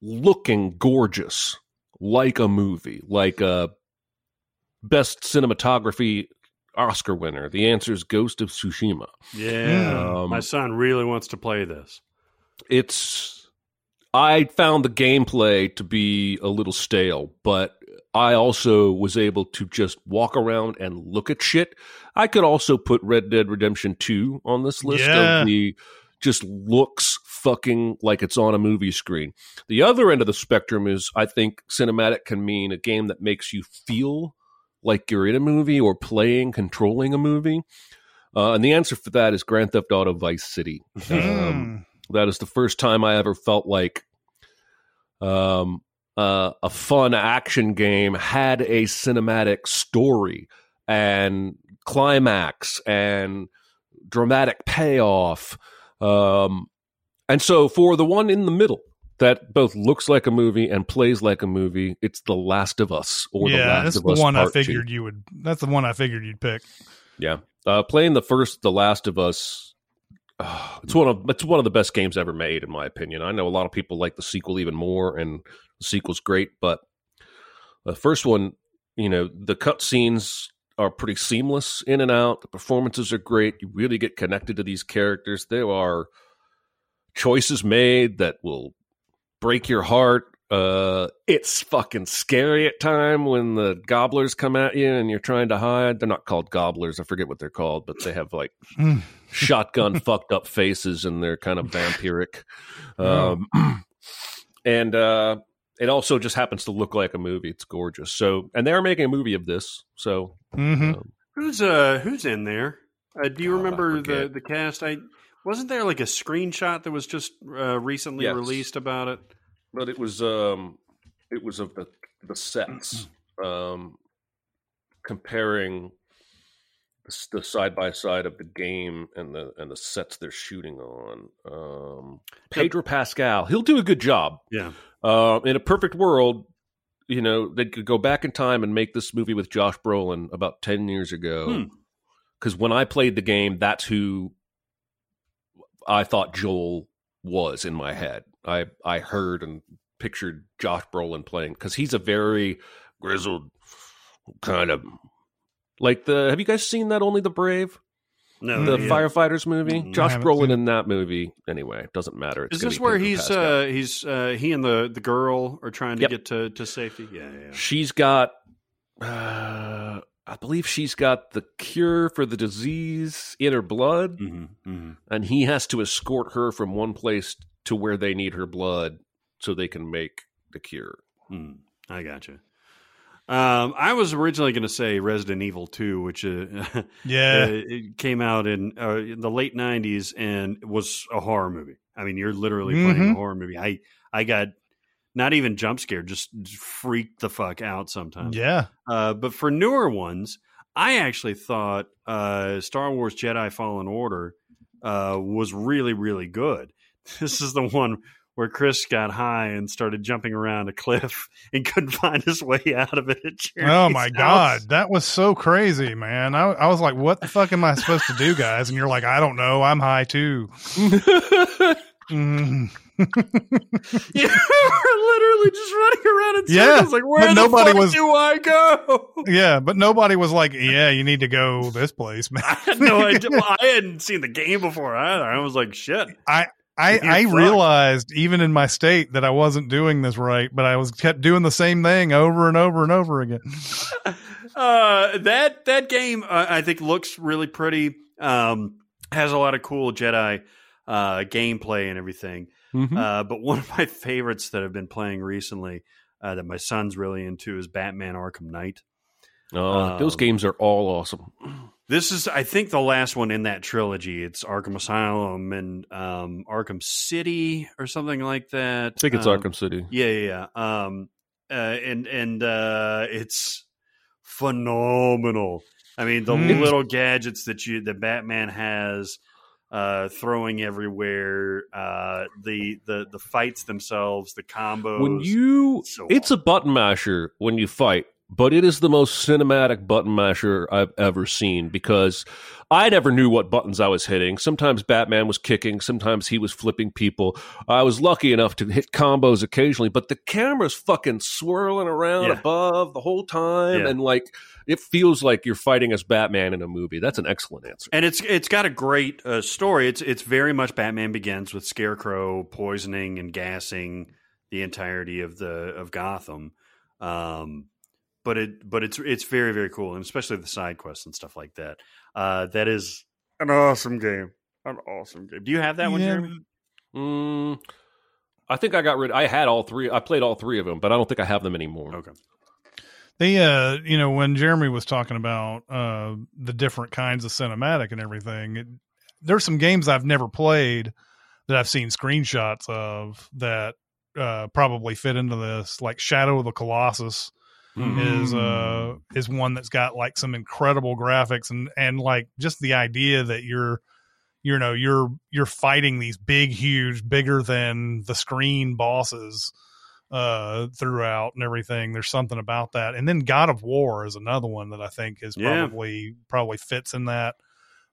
looking gorgeous, like a movie, like a best cinematography Oscar winner, the answer is Ghost of Tsushima. Yeah. Um, My son really wants to play this. it's I found the gameplay to be a little stale, but I also was able to just walk around and look at shit. I could also put Red Dead Redemption 2 on this list Yeah. of the just looks fucking like it's on a movie screen. The other end of the spectrum is I think cinematic can mean a game that makes you feel like you're in a movie or playing, controlling a movie. Uh, and the answer for that is Grand Theft Auto Vice City. Um, Mm. That is the first time I ever felt like um, uh, a fun action game had a cinematic story and climax and dramatic payoff. Um, and so for the one in the middle that both looks like a movie and plays like a movie. It's The Last of Us or The yeah, Last that's of the Us one I Part Two. figured you would. That's the one I figured you'd pick. Yeah, uh, playing the first The Last of Us. Uh, it's one of it's one of the best games ever made, in my opinion. I know a lot of people like the sequel even more, and the sequel's great, but the first one, you know, the cutscenes are pretty seamless in and out. The performances are great. You really get connected to these characters. There are choices made that will break your heart. Uh, it's fucking scary at time when the gobblers come at you and you're trying to hide. They're not called gobblers. I forget what they're called, but they have like Hmm. shotgun <laughs> fucked up faces and they're kind of vampiric. Oh. Um, <clears throat> and uh, it also just happens to look like a movie. It's gorgeous. So, and they're making a movie of this. So, hmm um, Who's uh who's in there? Uh, do you I remember the the cast? I wasn't there like a screenshot that was just uh, recently Yes. released about it. But it was um, it was of the the sets um, comparing the side by side of the game and the and the sets they're shooting on. Um, Pedro Pascal, he'll do a good job. Yeah, Uh, in a perfect world, you know, they could go back in time and make this movie with Josh Brolin about 10 years Hmm. ago. Because when I played the game, that's who I thought Joel was in my head. I, I heard and pictured Josh Brolin playing because he's a very grizzled kind of like the. Have you guys seen that Only the Brave? no, The yeah. firefighters movie? I Josh haven't Brolin seen in that movie. Anyway, doesn't matter. It's Is this where he's uh he's uh he and the the girl are trying to Yep. get to to safety? Yeah, yeah. yeah. She's got, uh, I believe she's got the cure for the disease in her blood, Mm-hmm, mm-hmm. and he has to escort her from one place to where they need her blood so they can make the cure. Mm, I gotcha. Um, I was originally going to say Resident Evil 2, which uh, <laughs> Yeah. uh, it came out in, uh, in the late 90s and was a horror movie. I mean, you're literally playing a horror movie. I, I got not even jump scared, just freaked the fuck out sometimes. yeah. Uh, but for newer ones, I actually thought uh, Star Wars Jedi Fallen Order uh, was really, really good. <laughs> This is the one where Chris got high and started jumping around a cliff <laughs> and couldn't find his way out of it. Oh my house. god, that was so crazy, man. I, I was like, "What the fuck am I supposed to do, guys?" And you're like, "I don't know. I'm high too." Mm. <laughs> You were literally just running around in Yeah, circles, like where the nobody fuck was- do I go? Yeah, but nobody was like, "Yeah, you need to go this place, man." I had no idea. Well, I hadn't seen the game before either. I was like, shit. I I, I realized even in my state that I wasn't doing this right, but I was kept doing the same thing over and over and over again. <laughs> Uh, that that game uh, I think looks really pretty. Um, has a lot of cool Jedi uh, gameplay and everything. Mhm. Uh, but <laughs> one of my favorites that I've been playing recently uh, that my son's really into is Batman Arkham Knight. Those Um, games are all awesome. <clears throat> This is, I think, the last one in that trilogy. It's Arkham Asylum and um, Arkham City or something like that. I think it's Um, Arkham City. Yeah, yeah, yeah. Um, uh, and and uh, it's phenomenal. I mean, the Mm. little gadgets that you that Batman has uh, throwing everywhere, uh, the the the fights themselves, the combos. When you, So it's a button masher when you fight, but it is the most cinematic button masher I've ever seen because I never knew what buttons I was hitting. Sometimes Batman was kicking, sometimes he was flipping people. I was lucky enough to hit combos occasionally, but the camera's fucking swirling around Yeah. above the whole time, Yeah. and like it feels like you're fighting as Batman in a movie. That's an excellent answer. and it's it's got a great uh, story. It's it's very much Batman Begins with Scarecrow poisoning and gassing the entirety of the of Gotham. Um, but it but it's it's very very cool, and especially the side quests and stuff like that. Uh, that is an awesome game. An awesome game. Do you have that one, Jeremy? Mm, I think I got rid. I had all three. I played all three of them, but I don't think I have them anymore. Okay. They, uh, you know, when Jeremy was talking about uh, the different kinds of cinematic and everything, it, there's some games I've never played that I've seen screenshots of that uh, probably fit into this, like Shadow of the Colossus is uh is one that's got like some incredible graphics and and like just the idea that you're you know you're you're fighting these big huge bigger than the screen bosses uh throughout and everything. There's something about that. And then god of war is another one that i think is Yeah. probably probably fits in that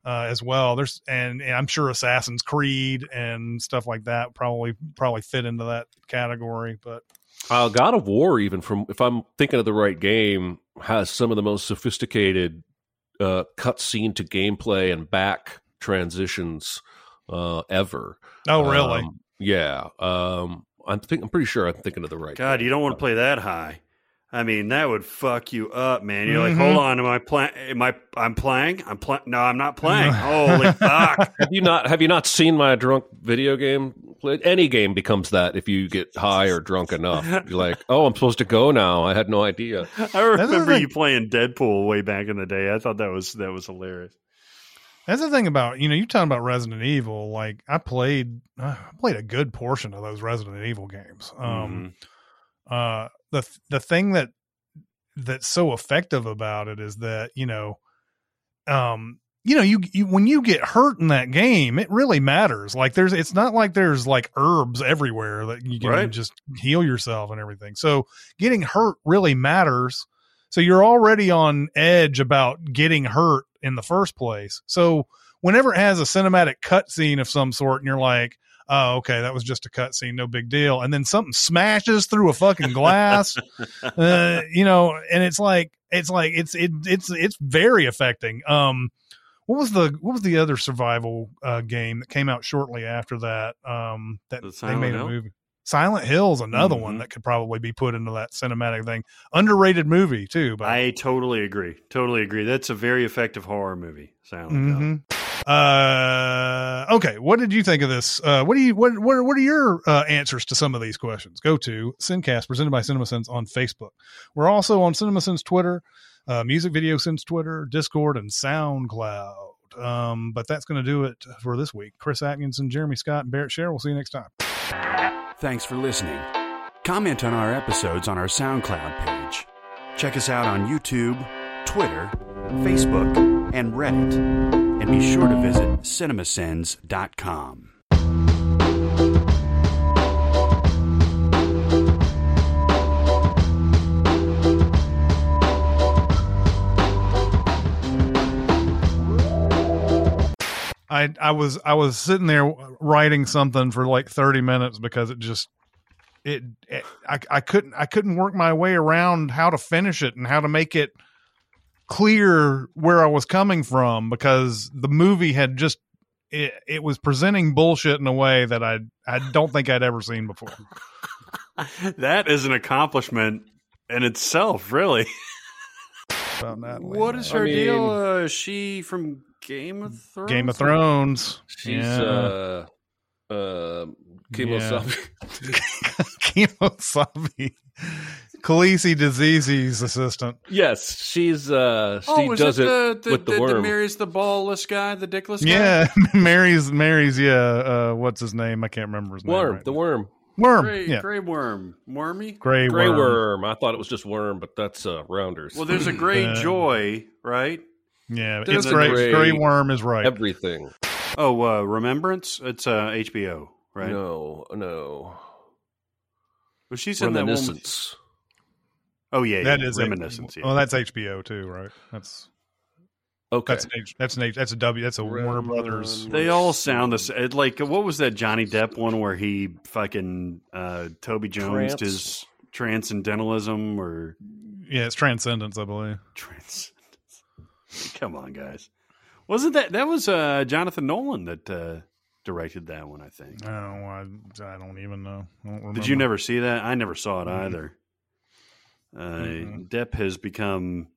uh as well. There's and, and i'm sure assassin's creed and stuff like that probably probably fit into that category but Uh, God of War, even from if I'm thinking of the right game, has some of the most sophisticated uh, cutscene to gameplay and back transitions uh, ever. oh really Um, yeah. Um, I'm think I'm pretty sure I'm thinking of the right. God, game. you don't want to play that high. I mean, that would fuck you up, man. You're Mhm. like, hold on, am I playing? Am I? I'm playing. I'm playing. No, I'm not playing. Holy <laughs> fuck! Have you not have you not seen my drunk video game? Play? Any game becomes that if you get <laughs> high or drunk enough. You're like, oh, I'm supposed to go now. I had no idea. <laughs> I remember you playing Deadpool way back in the day. I thought that was that was hilarious. That's the thing about you know you're talking about Resident Evil. Like I played, uh, I played a good portion of those Resident Evil games. Um, uh, the the thing that that's so effective about it is that you know, um, you know you, you when you get hurt in that game, it really matters. Like there's, it's not like there's like herbs everywhere that you can Right. just heal yourself and everything. So getting hurt really matters. So you're already on edge about getting hurt in the first place. So whenever it has a cinematic cutscene of some sort, and you're like, "Oh, okay, that was just a cutscene, no big deal," and then something smashes through a fucking glass, <laughs> uh, you know, and it's like, it's like, it's it, it's it's very affecting. Um, what was the what was the other survival uh, game that came out shortly after that? Um, that The they made Hill? a movie. Silent Hill's another one Mhm. that could probably be put into that cinematic thing. Underrated movie too. But I totally agree. Totally agree. That's a very effective horror movie. Silent Hill. Uh, okay. What did you think of this? Uh, what do you what what are, what are your uh, answers to some of these questions? Go to Sincast presented by CinemaSins on Facebook. We're also on CinemaSins Twitter, uh, Music Video Sins Twitter, Discord, and SoundCloud. Um, but that's going to do it for this week. Chris Atkinson, Jeremy Scott, and Barrett Sher. We'll see you next time. Thanks for listening. Comment on our episodes on our SoundCloud page. Check us out on YouTube, Twitter, Facebook, and Reddit. And be sure to visit cinemasins.com. I I was I was sitting there writing something for like 30 minutes because it just it, it I I couldn't I couldn't work my way around how to finish it and how to make it clear where I was coming from because the movie had just it, it was presenting bullshit in a way that I I don't think I'd ever seen before. <laughs> That is an accomplishment in itself, really. About Natalie. What is I her mean- deal? Uh, is she from Game of Thrones? Game of Thrones? She's Yeah. uh, uh, Kemosabe. <laughs> Kemosabe. Khaleesi Disease's assistant. yes, she's uh, she Oh, is does it it, the, the, with the, the, worm. marries the ballless guy, the dickless guy? Yeah, <laughs> Mary's Mary's yeah. Uh, what's his name? I can't remember his name. worm, right the now. worm, worm. Gray, yeah, gray worm. Wormy? gray, gray worm. worm. I thought it was just worm, but that's uh, rounders. Well, there's a <laughs> gray Uh, joy, right? Yeah, There's it's a gray. gray- Gray worm is right. everything. Oh, uh, Remembrance? It's uh, HBO, right? No, no, Well, she's in that one. With- reminiscence. Oh, yeah, that yeah. is Reminiscence. A, yeah. Well, that's HBO too, right? That's Okay, that's an H, that's an H, that's a W. That's a Warner Brothers. They all sound the same. Like, what was that Johnny Depp one where he fucking uh, Toby Jones Trance. his transcendentalism or Yeah, it's Transcendence, I believe. transcendence? <laughs> Come on, guys. Wasn't that that was uh, Jonathan Nolan that uh, directed that one? I think. I don't. know, I, I don't even know. I don't remember. Did you never see that? I never saw it Mhm. either. Uh, Mhm. Depp has become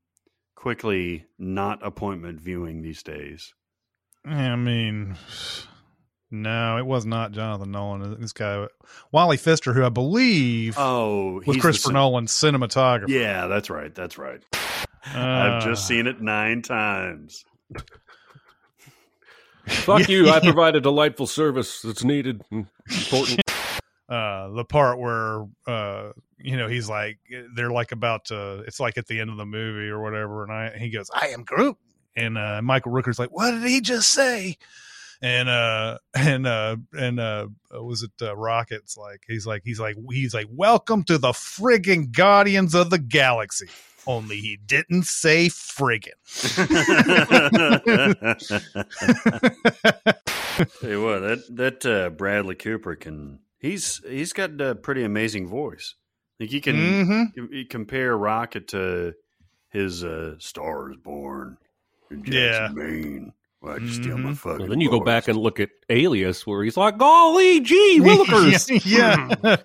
quickly not appointment viewing these days. I mean, <sighs> no, it was not Jonathan Nolan. This guy, Wally Pfister, who I believe Oh, was he's Christopher cin- Nolan's cinematographer. Yeah, that's right. That's right. Uh, I've just seen it nine times. Fuck <laughs> you! I provide a delightful service that's needed, and important. Uh the part where uh you know he's like they're like about to it's like at the end of the movie or whatever and i he goes i am groot. And uh michael rooker's like what did he just say? And uh <laughs> and uh and uh was it uh, rockets like he's like he's like he's like welcome to the friggin guardians of the galaxy. Only he didn't say friggin. <laughs> <laughs> Hey, what that that uh, Bradley Cooper can he's he's got a pretty amazing voice. Like you can Mhm. you- you compare Rocket to his uh, "Star is Born" in Yeah. Jackson, Maine. Why'd you steal my fucking? Well, then you go back and look at Alias, where he's like, "Golly gee, <laughs> Willikers!" yeah, <laughs> yeah.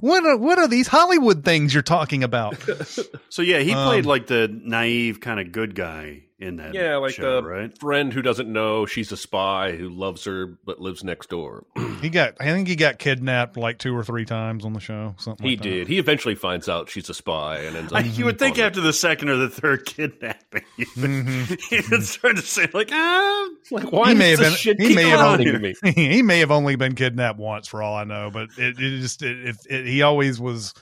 what are, what are these hollywood things you're talking about <laughs> So yeah, he played Um, like the naive kind of good guy in that. Yeah, like show, the right. friend who doesn't know she's a spy who loves her but lives next door. <clears throat> he got i think he got kidnapped like two or three times on the show something he like that. did. He eventually finds out she's a spy and ends I, up. you would think on it. after the second or the third <laughs> kidnapping, you would, Mhm. you would start to say like, ah, like, why he may have this been shit he keep may have only to me? <laughs> he may have only been kidnapped once for all I know, but it, it just it, it, it, he always was.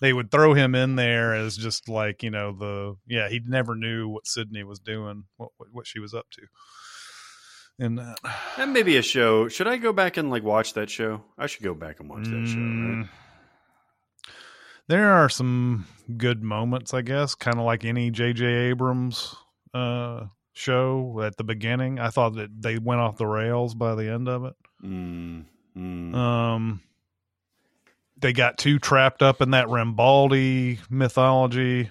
They would throw him in there as just like you know the yeah he never knew what Sydney was doing what what, what she was up to, <sighs> and uh, that may be a show. Should I go back and like watch that show? I should go back and watch that show. Right? Mm, There are some good moments, I guess, kind of like any J.J. Abrams uh, show at the beginning. I thought that they went off the rails by the end of it. Mm, mm. Um, they got too trapped up in that Rambaldi mythology.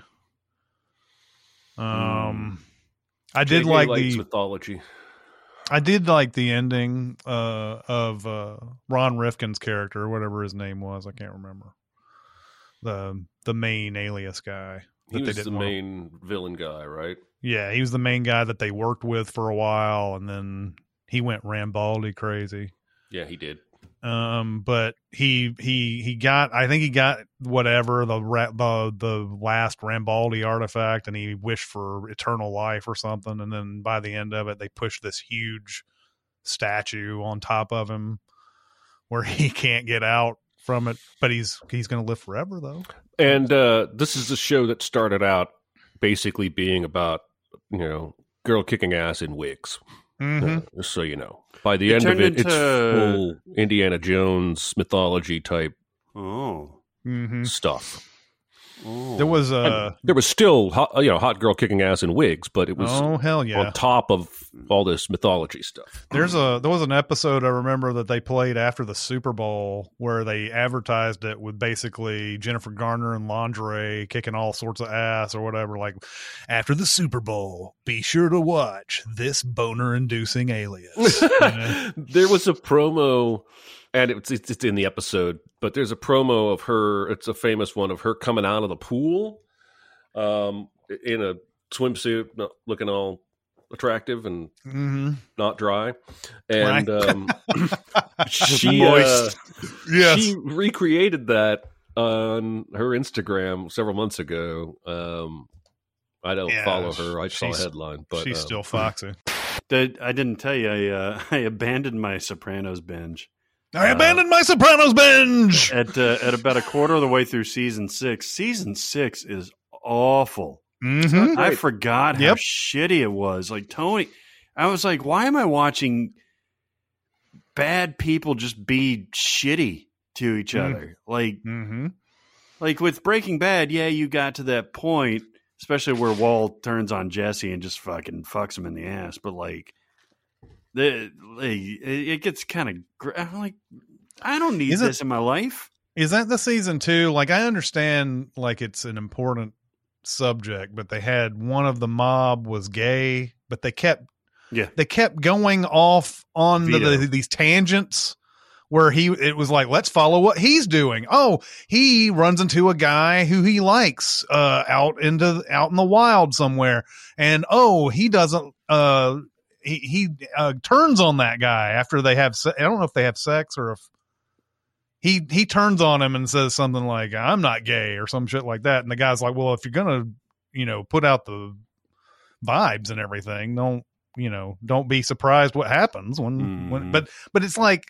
Um, I did like the mythology. I did like the ending uh, of uh, Ron Rifkin's character, or whatever his name was. I can't remember the the main alias guy. He that they was the didn't wanna- main villain guy, right? Yeah, he was the main guy that they worked with for a while, and then he went Rambaldi crazy. Yeah, he did. Um, but he he he got I think he got whatever the the the last Rambaldi artifact, and he wished for eternal life or something. And then by the end of it, they pushed this huge statue on top of him, where <laughs> he can't get out from it. But he's he's going to live forever though. And uh, this is a show that started out basically being about you know girl kicking ass in wigs. Mm-hmm. Uh, just so you know, by the It end of it, it's full Indiana Jones mythology type Oh, Mm-hmm. stuff. There was a There was still hot, you know hot girl kicking ass in wigs, but it was oh hell yeah. on top of all this mythology stuff. There's a there was an episode I remember that they played after the Super Bowl where they advertised it with basically Jennifer Garner in lingerie kicking all sorts of ass or whatever. Like after the Super Bowl, be sure to watch this boner inducing alias. <laughs> There was a promo, and it's it's it's in the episode, but there's a promo of her. It's a famous one of her coming out of the pool, um, in a swimsuit, not looking all attractive and hmm not dry, and um, <laughs> she uh, Yes. she recreated that on her Instagram several months ago. Um, I don't Yeah, follow her. I saw a headline, but She's uh, still foxy. I didn't tell you. I uh, <laughs> I abandoned my Sopranos binge I abandoned my Sopranos binge. at uh, at about a quarter of the way through season six. Season six is awful. hmm I forgot how Yep. shitty it was. Like Tony, I was like, why am I watching bad people just be shitty to each Mm. other? Like, hmm like with Breaking Bad, yeah, you got to that point, especially where Walt turns on Jesse and just fucking fucks him in the ass. But like, it it gets kind of gr- I'm like, I don't need Is it- this in my life. Is that the season two? Like, I understand, like it's an important subject, but they had one of the mob was gay, but they kept, Yeah. they kept going off on the, the, these tangents where he, it was like, let's follow what he's doing. Oh, he runs into a guy who he likes, uh, out into, out in the wild somewhere. And oh, he doesn't, uh, he, he, uh, turns on that guy after they have, se- I don't know if they have sex or if, he he turns on him and says something like i'm not gay or some shit like that and the guy's like well if you're gonna you know put out the vibes and everything don't you know don't be surprised what happens when when Mhm. but but it's like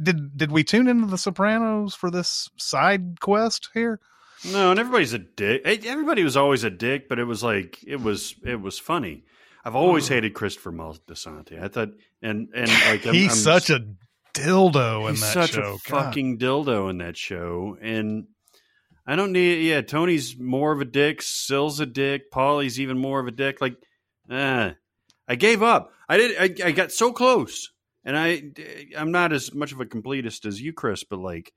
did did we tune into the sopranos for this side quest here No, and everybody's a dick. Everybody was always a dick, but it was like it was it was funny. I've always hated Christopher Moltisanti. I thought, and and like I'm, He's I'm- such a dildo in he's that such show. a God. fucking dildo in that show, and I don't need. Yeah, Tony's more of a dick. Sil's a dick. Paulie's even more of a dick. Like, uh, I gave up. I did. I, I got so close, and I I'm not as much of a completist as you, Chris, but like.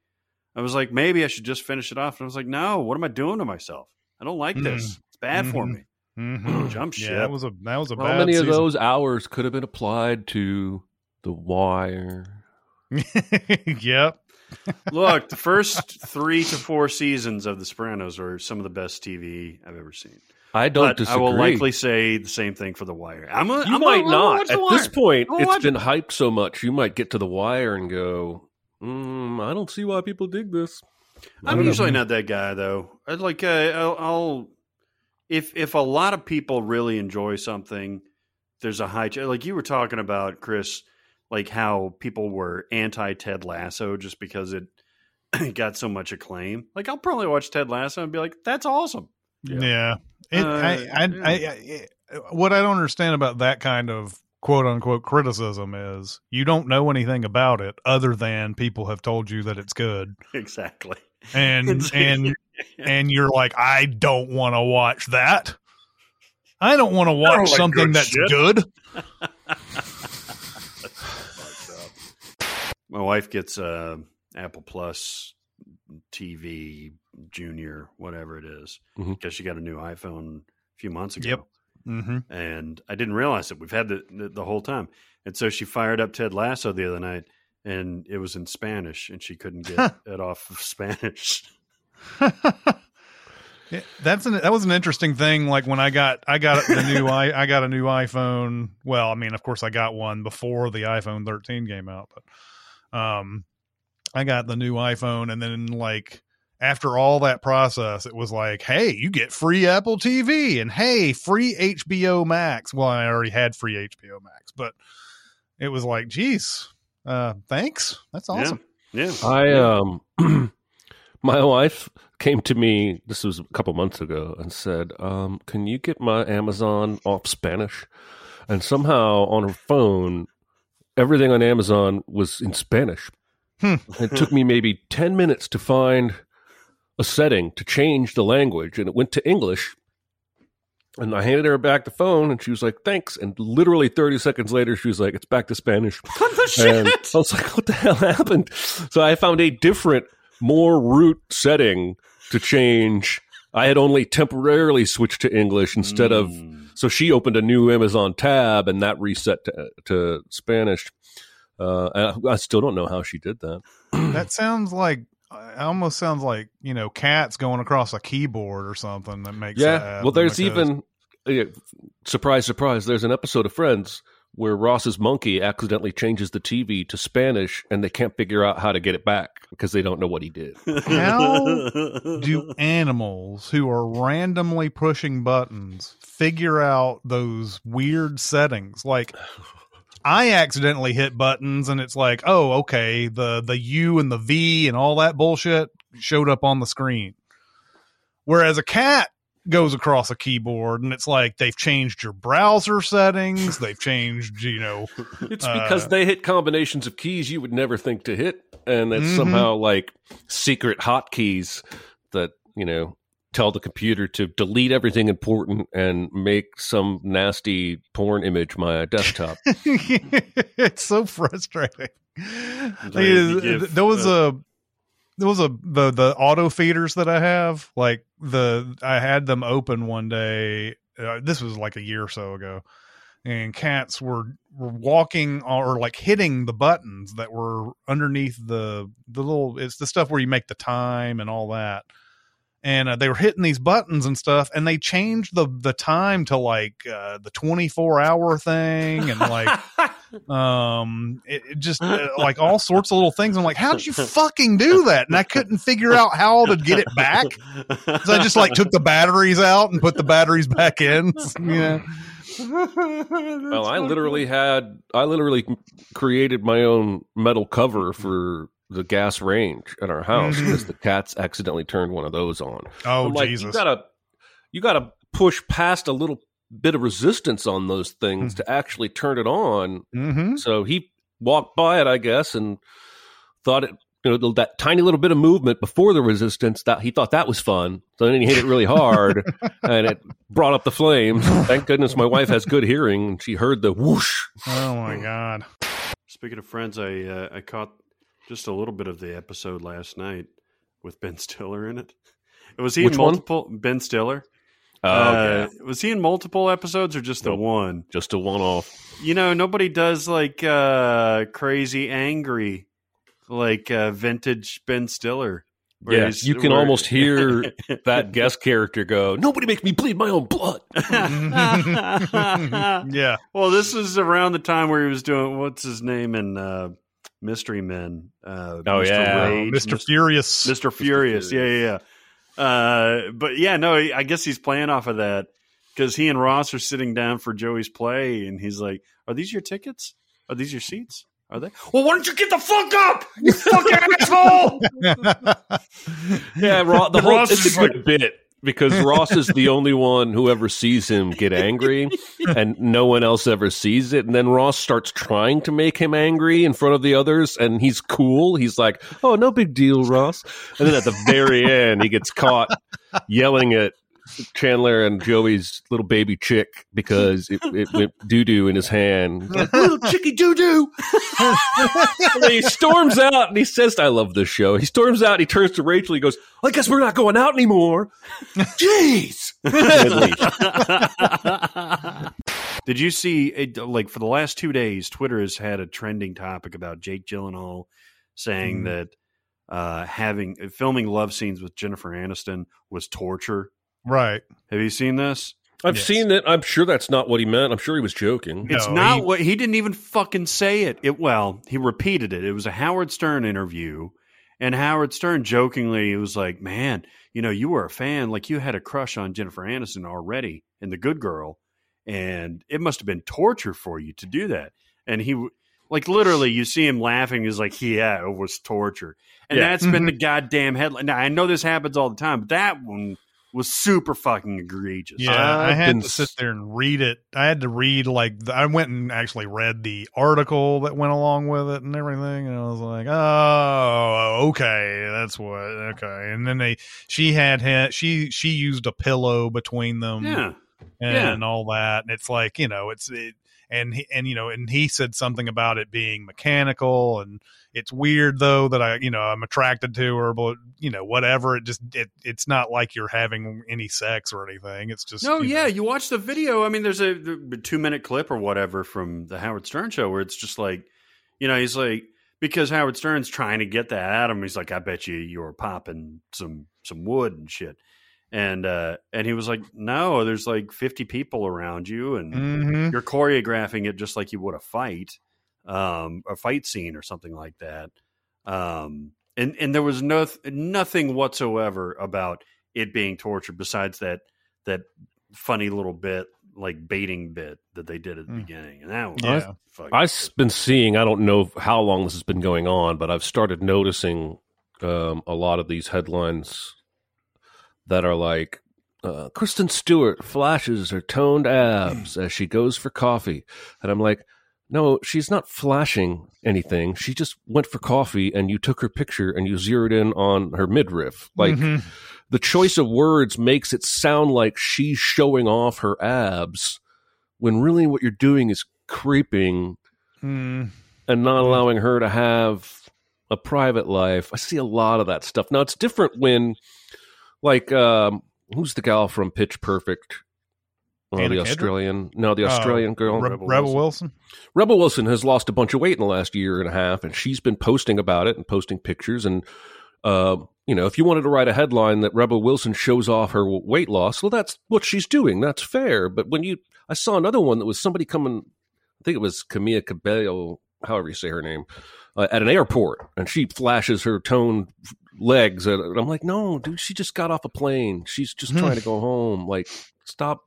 I was like, maybe I should just finish it off. And I was like, no, what am I doing to myself? I don't like this. It's bad for Mhm. me. Mhm. Jump Yeah, that was a that was a How bad many of those hours could have been applied to The Wire? <laughs> yep. Look, the first <laughs> three to four seasons of The Sopranos are some of the best TV I've ever seen. I don't but disagree. I will likely say the same thing for The Wire. I'm a, you I'm might a, I'm not. At this point, I'll it's watch been hyped so much. You might get to The Wire and go, mm, I don't see why people dig this. I I'm don't know. usually not that guy though. I'd like uh, I'll, I'll if if a lot of people really enjoy something, there's a high chance. like you were talking about Chris, like how people were anti Ted Lasso just because it <clears throat> got so much acclaim. Like I'll probably watch Ted Lasso and be like, that's awesome. Yeah. It, Uh, I, I, yeah. I, I, what I don't understand about that kind of quote unquote criticism is you don't know anything about it other than people have told you that it's good. <laughs> Exactly. And, <laughs> and, <laughs> <laughs> and you're like, I don't want to watch that. I don't want to watch like something good that's shit. good. <laughs> My wife gets uh, Apple Plus TV Junior, whatever it is, Mhm. because she got a new iPhone a few months ago. Yep. Mm-hmm. and I didn't realize it. We've had the, the the whole time, and so she fired up Ted Lasso the other night, and it was in Spanish, and she couldn't get it off of <laughs> Spanish. <laughs> Yeah, that's an that was an interesting thing. Like when I got I got the new <laughs> i I got a new iPhone. Well, I mean, of course, I got one before the iPhone 13 came out, but um, I got the new iPhone, and then like after all that process, it was like, hey, you get free Apple TV, and hey, free HBO Max. Well, I already had free HBO Max, but it was like, geez, uh, thanks, that's awesome. Yeah, yeah. <clears throat> I um my wife came to me this was a couple months ago and said, um, can you get my Amazon off Spanish? And somehow on her phone everything on Amazon was in Spanish. Hmm. It took me maybe 10 minutes to find a setting to change the language and it went to English. And I handed her back the phone and she was like, thanks. And literally 30 seconds later, she was like, it's back to Spanish. What the And shit? I was like, what the hell happened? So I found a different, more root setting to change. I had only temporarily switched to English instead of. Mm. So she opened a new Amazon tab and that reset to, to Spanish. Uh, and I, I still don't know how she did that. <clears throat> that sounds like it almost sounds like you know cats going across a keyboard or something that makes Yeah. that well, there's happen, even uh, surprise, surprise. There's an episode of Friends where Ross's monkey accidentally changes the TV to Spanish, and they can't figure out how to get it back because they don't know what he did. <laughs> How do animals who are randomly pushing buttons figure out those weird settings like I accidentally hit buttons and it's like, oh, okay, the the U and the V and all that bullshit showed up on the screen. Whereas a cat goes across a keyboard and it's like they've changed your browser settings, they've <laughs> changed, you know, It's Uh, because they hit combinations of keys you would never think to hit, and it's Mhm. somehow like secret hotkeys that you know tell the computer to delete everything important and make some nasty porn image my desktop. <laughs> it's so frustrating. So you give, there was uh, a there was a the the auto feeders that I have. Like the I had them open one day. Uh, this was like a year or so ago, and cats were were walking or like hitting the buttons that were underneath the the little. It's the stuff where you make the time and all that. And uh, they were hitting these buttons and stuff, and they changed the the time to like uh, the twenty four hour thing, and like <laughs> um it, it just uh, like all sorts of little things. I'm like how did you fucking do that? And i couldn't figure out how to get it back. So i just like took the batteries out and put the batteries back in <laughs> yeah well, I literally had I literally created my own metal cover for the gas range at our house because the cats accidentally turned one of those on. oh like, jesus You gotta, you gotta push past a little bit of resistance on those things Hmm. to actually turn it on. Mm-hmm. So he walked by it, I guess, and thought it, you know, that tiny little bit of movement before the resistance that he thought that was fun. So then he hit it really hard, <laughs> and it brought up the flames. Thank goodness my wife has good hearing, and she heard the whoosh. Oh my <laughs> god. Speaking of friends, I uh, I caught just a little bit of the episode last night with Ben <laughs> Stiller in it. Was he Which in one? multiple? Ben Stiller. Oh, Uh, yeah. Was he in multiple episodes or just the Nope. one? Just a one off. You know, nobody does like uh, crazy angry, like uh, vintage Ben Stiller. Yeah, you can where- almost hear <laughs> that guest character go, Nobody makes me bleed my own blood. <laughs> yeah. Well, this is around the time where he was doing what's his name in uh, Mystery Men. Uh, Oh, Mr. yeah. Rage, Mr. Furious. Mr. Furious. Yeah, yeah, yeah. Uh, but yeah, no, I guess he's playing off of that because he and Ross are sitting down for Joey's play, and he's like, "Are these your tickets? Are these your seats? Are they? Well, why don't you get the fuck up, you fucking asshole!" <laughs> Yeah, Ross, the whole Ross it's is a good bit because Ross is the only one who ever sees him get angry, and no one else ever sees it. And then Ross starts trying to make him angry in front of the others, and he's cool. He's like, "Oh, no big deal, Ross." And then at the very end, he gets caught yelling at Chandler and Joey's little baby chick because it, it went doo doo in his hand. Like, <laughs> little chicky doo doo. <laughs> He storms out and he says, I love this show. He storms out and he turns to Rachel. He goes, I guess we're not going out anymore. <laughs> Jeez. Did you see it, like for the last two days, Twitter has had a trending topic about Jake Gyllenhaal saying Mm. that uh, having filming love scenes with Jennifer Aniston was torture. Right. Have you seen this? I've Yes. seen it. I'm sure that's not what he meant. I'm sure he was joking. It's No, not he- what he didn't even fucking say it. It well, he repeated it. It was a Howard Stern interview, and Howard Stern jokingly was like, "Man, you know, you were a fan, like you had a crush on Jennifer Aniston already in The Good Girl, and it must have been torture for you to do that." And he, like, literally, you see him laughing. He's like, "Yeah, it was torture," and Yeah. that's been the <laughs> goddamn headline. Now I know this happens all the time, but that one was super fucking egregious. Yeah, I've I had been to sit there and read it. I had to read like the, I went and actually read the article that went along with it and everything, and I was like, oh, okay, that's what. Okay, and then they she had had she she used a pillow between them, yeah. and yeah. all that, and it's like you know it's it, and he, and you know and he said something about it being mechanical and it's weird though that I you know I'm attracted to her but you know whatever it just it it's not like you're having any sex or anything it's just No, you yeah, know. you watch the video. I mean, there's a, two minute clip or whatever from the Howard Stern show where it's just like, you know, he's like because Howard Stern's trying to get that at him. He's like, I bet you you were popping some some wood and shit, and uh and he was like, No, there's like 50 people around you, and Mhm. you're choreographing it just like you would a fight, um, a fight scene or something like that. Um, and and there was no nothing whatsoever about it being torture besides that that funny little bit like baiting bit that they did at the Mm. beginning, and that was Yeah. fucking I've been seeing, I don't know how long this has been going on, but I've started noticing um, a lot of these headlines that are like, uh, Kristen Stewart flashes her toned abs as she goes for coffee. And I'm like, no, she's not flashing anything. She just went for coffee and you took her picture and you zeroed in on her midriff. Like, Mhm. the choice of words makes it sound like she's showing off her abs when really what you're doing is creeping Mm. and not allowing her to have a private life. I see a lot of that stuff. Now it's different when like um who's the gal from Pitch Perfect? Uh, Anna the Kendrick? Australian no, the Oh, Australian girl. Re- Rebel Rebel, Wilson. Wilson. Rebel Wilson has lost a bunch of weight in the last year and a half, and she's been posting about it and posting pictures. And uh, you know, if you wanted to write a headline that Rebel Wilson shows off her weight loss, well, that's what she's doing. That's fair. But when you, I saw another one that was somebody coming. I think it was Camila Cabello, however you say her name, uh, at an airport, and she flashes her toned legs, and I'm like, no, dude, she just got off a plane. She's just Hmm. trying to go home. Like, stop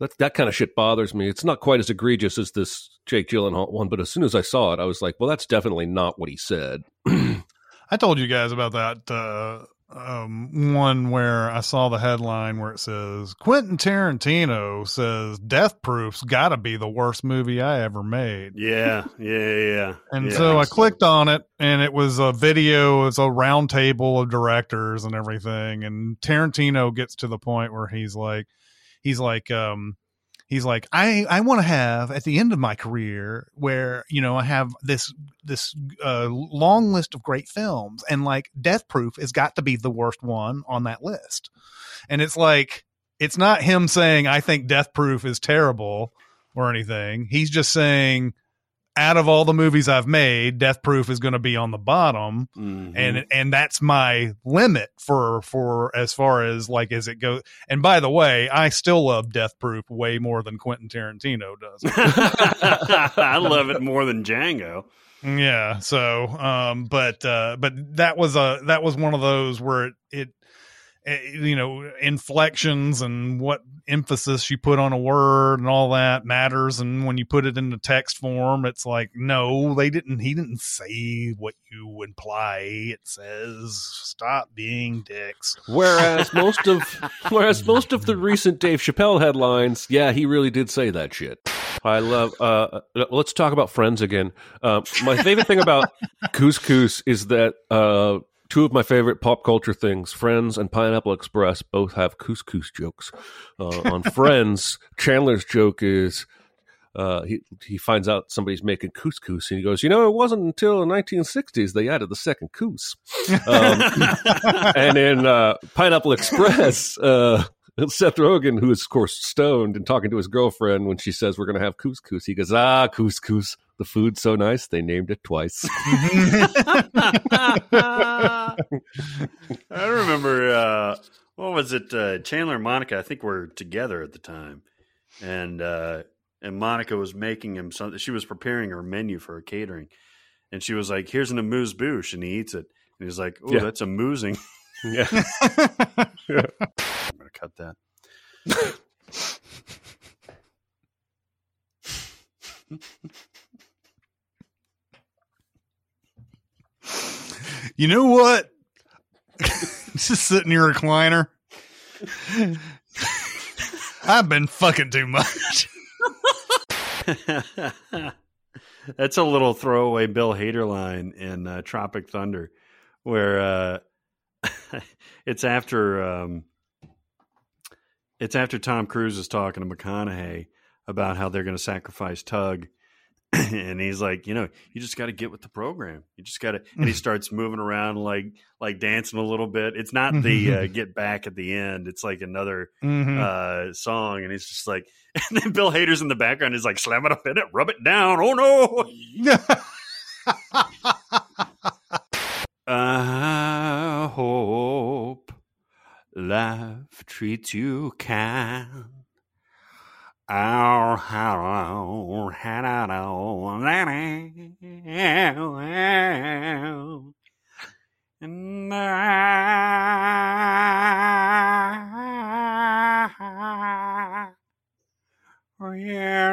that that kind of shit bothers me. It's not quite as egregious as this Jake Gyllenhaal one, but as soon as I saw it, I was like, well, that's definitely not what he said. <clears throat> I told you guys about that uh, um, one where I saw the headline where it says Quentin Tarantino says Death Proof's got to be the worst movie I ever made. Yeah, yeah, yeah. And yeah. so I clicked on it, and it was a video. It's a round table of directors and everything. And Tarantino gets to the point where he's like, he's like, um, he's like, I I want to have at the end of my career where you know I have this this uh, long list of great films, and like Death Proof has got to be the worst one on that list. And it's like, it's not him saying I think Death Proof is terrible or anything. He's just saying out of all the movies I've made, Death Proof is going to be on the bottom, Mhm. and and that's my limit for for as far as like as it goes. And by the way, I still love Death Proof way more than Quentin Tarantino does. <laughs> I love it more than Django. yeah. So, um, but uh, but that was a that was one of those where it. it you know inflections and what emphasis you put on a word and all that matters and when you put it in the text form it's like no they didn't he didn't say what you imply it says stop being dicks Whereas <laughs> most of whereas most of the recent Dave Chappelle headlines, yeah, he really did say that shit. I love. Uh, uh, let's talk about Friends again. Uh, my favorite thing about <laughs> Couscous is that uh, two of my favorite pop culture things, Friends and Pineapple Express, both have couscous jokes. Uh, on <laughs> Friends, Chandler's joke is. Uh, he he finds out somebody's making couscous and he goes, you know, it wasn't until the 1960s they added the second couscous. Um, <laughs> and in uh, Pineapple Express, uh, <laughs> Seth Rogen, who is of course stoned and talking to his girlfriend when she says we're going to have couscous, he goes, "Ah, couscous, the food's so nice they named it twice." <laughs> <laughs> I remember uh, what was it? Uh, Chandler and Monica. I think were together at the time, and uh, and Monica was making him something. She was preparing her menu for her catering, and she was like, "Here's an amuse bouche," and he eats it, and he's like, "Oh, Yeah. that's amusing." yeah, gonna cut that. you know what? <laughs> Just sitting in your recliner. I've been fucking too much. <laughs> That's a little throwaway Bill Hader line in uh, Tropic Thunder, where uh, <laughs> it's after um, it's after Tom Cruise is talking to McConaughey about how they're going to sacrifice Tugg, <clears throat> and he's like, you know, you just got to get with the program. You just got to, <laughs> and he starts moving around like like dancing a little bit. It's not the <laughs> uh, get back at the end. It's like another Mhm. uh, song, and he's just like, <laughs> and then Bill Hader's in the background is like, slam it up in it, rub it down. Oh no! Hope life treats you kind. Ow, how, how, how, and I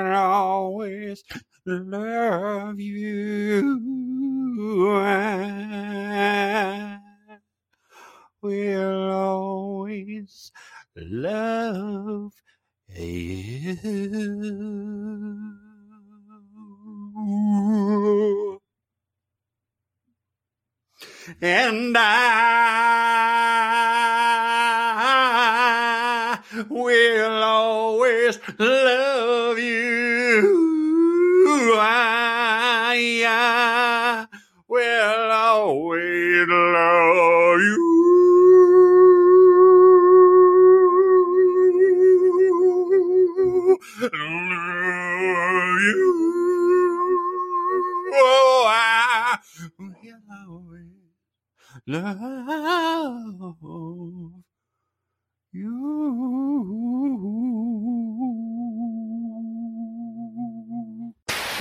will always love you. Will always love you. And I will always love you. I, I will always love you. Love you. Oh, I will always love you.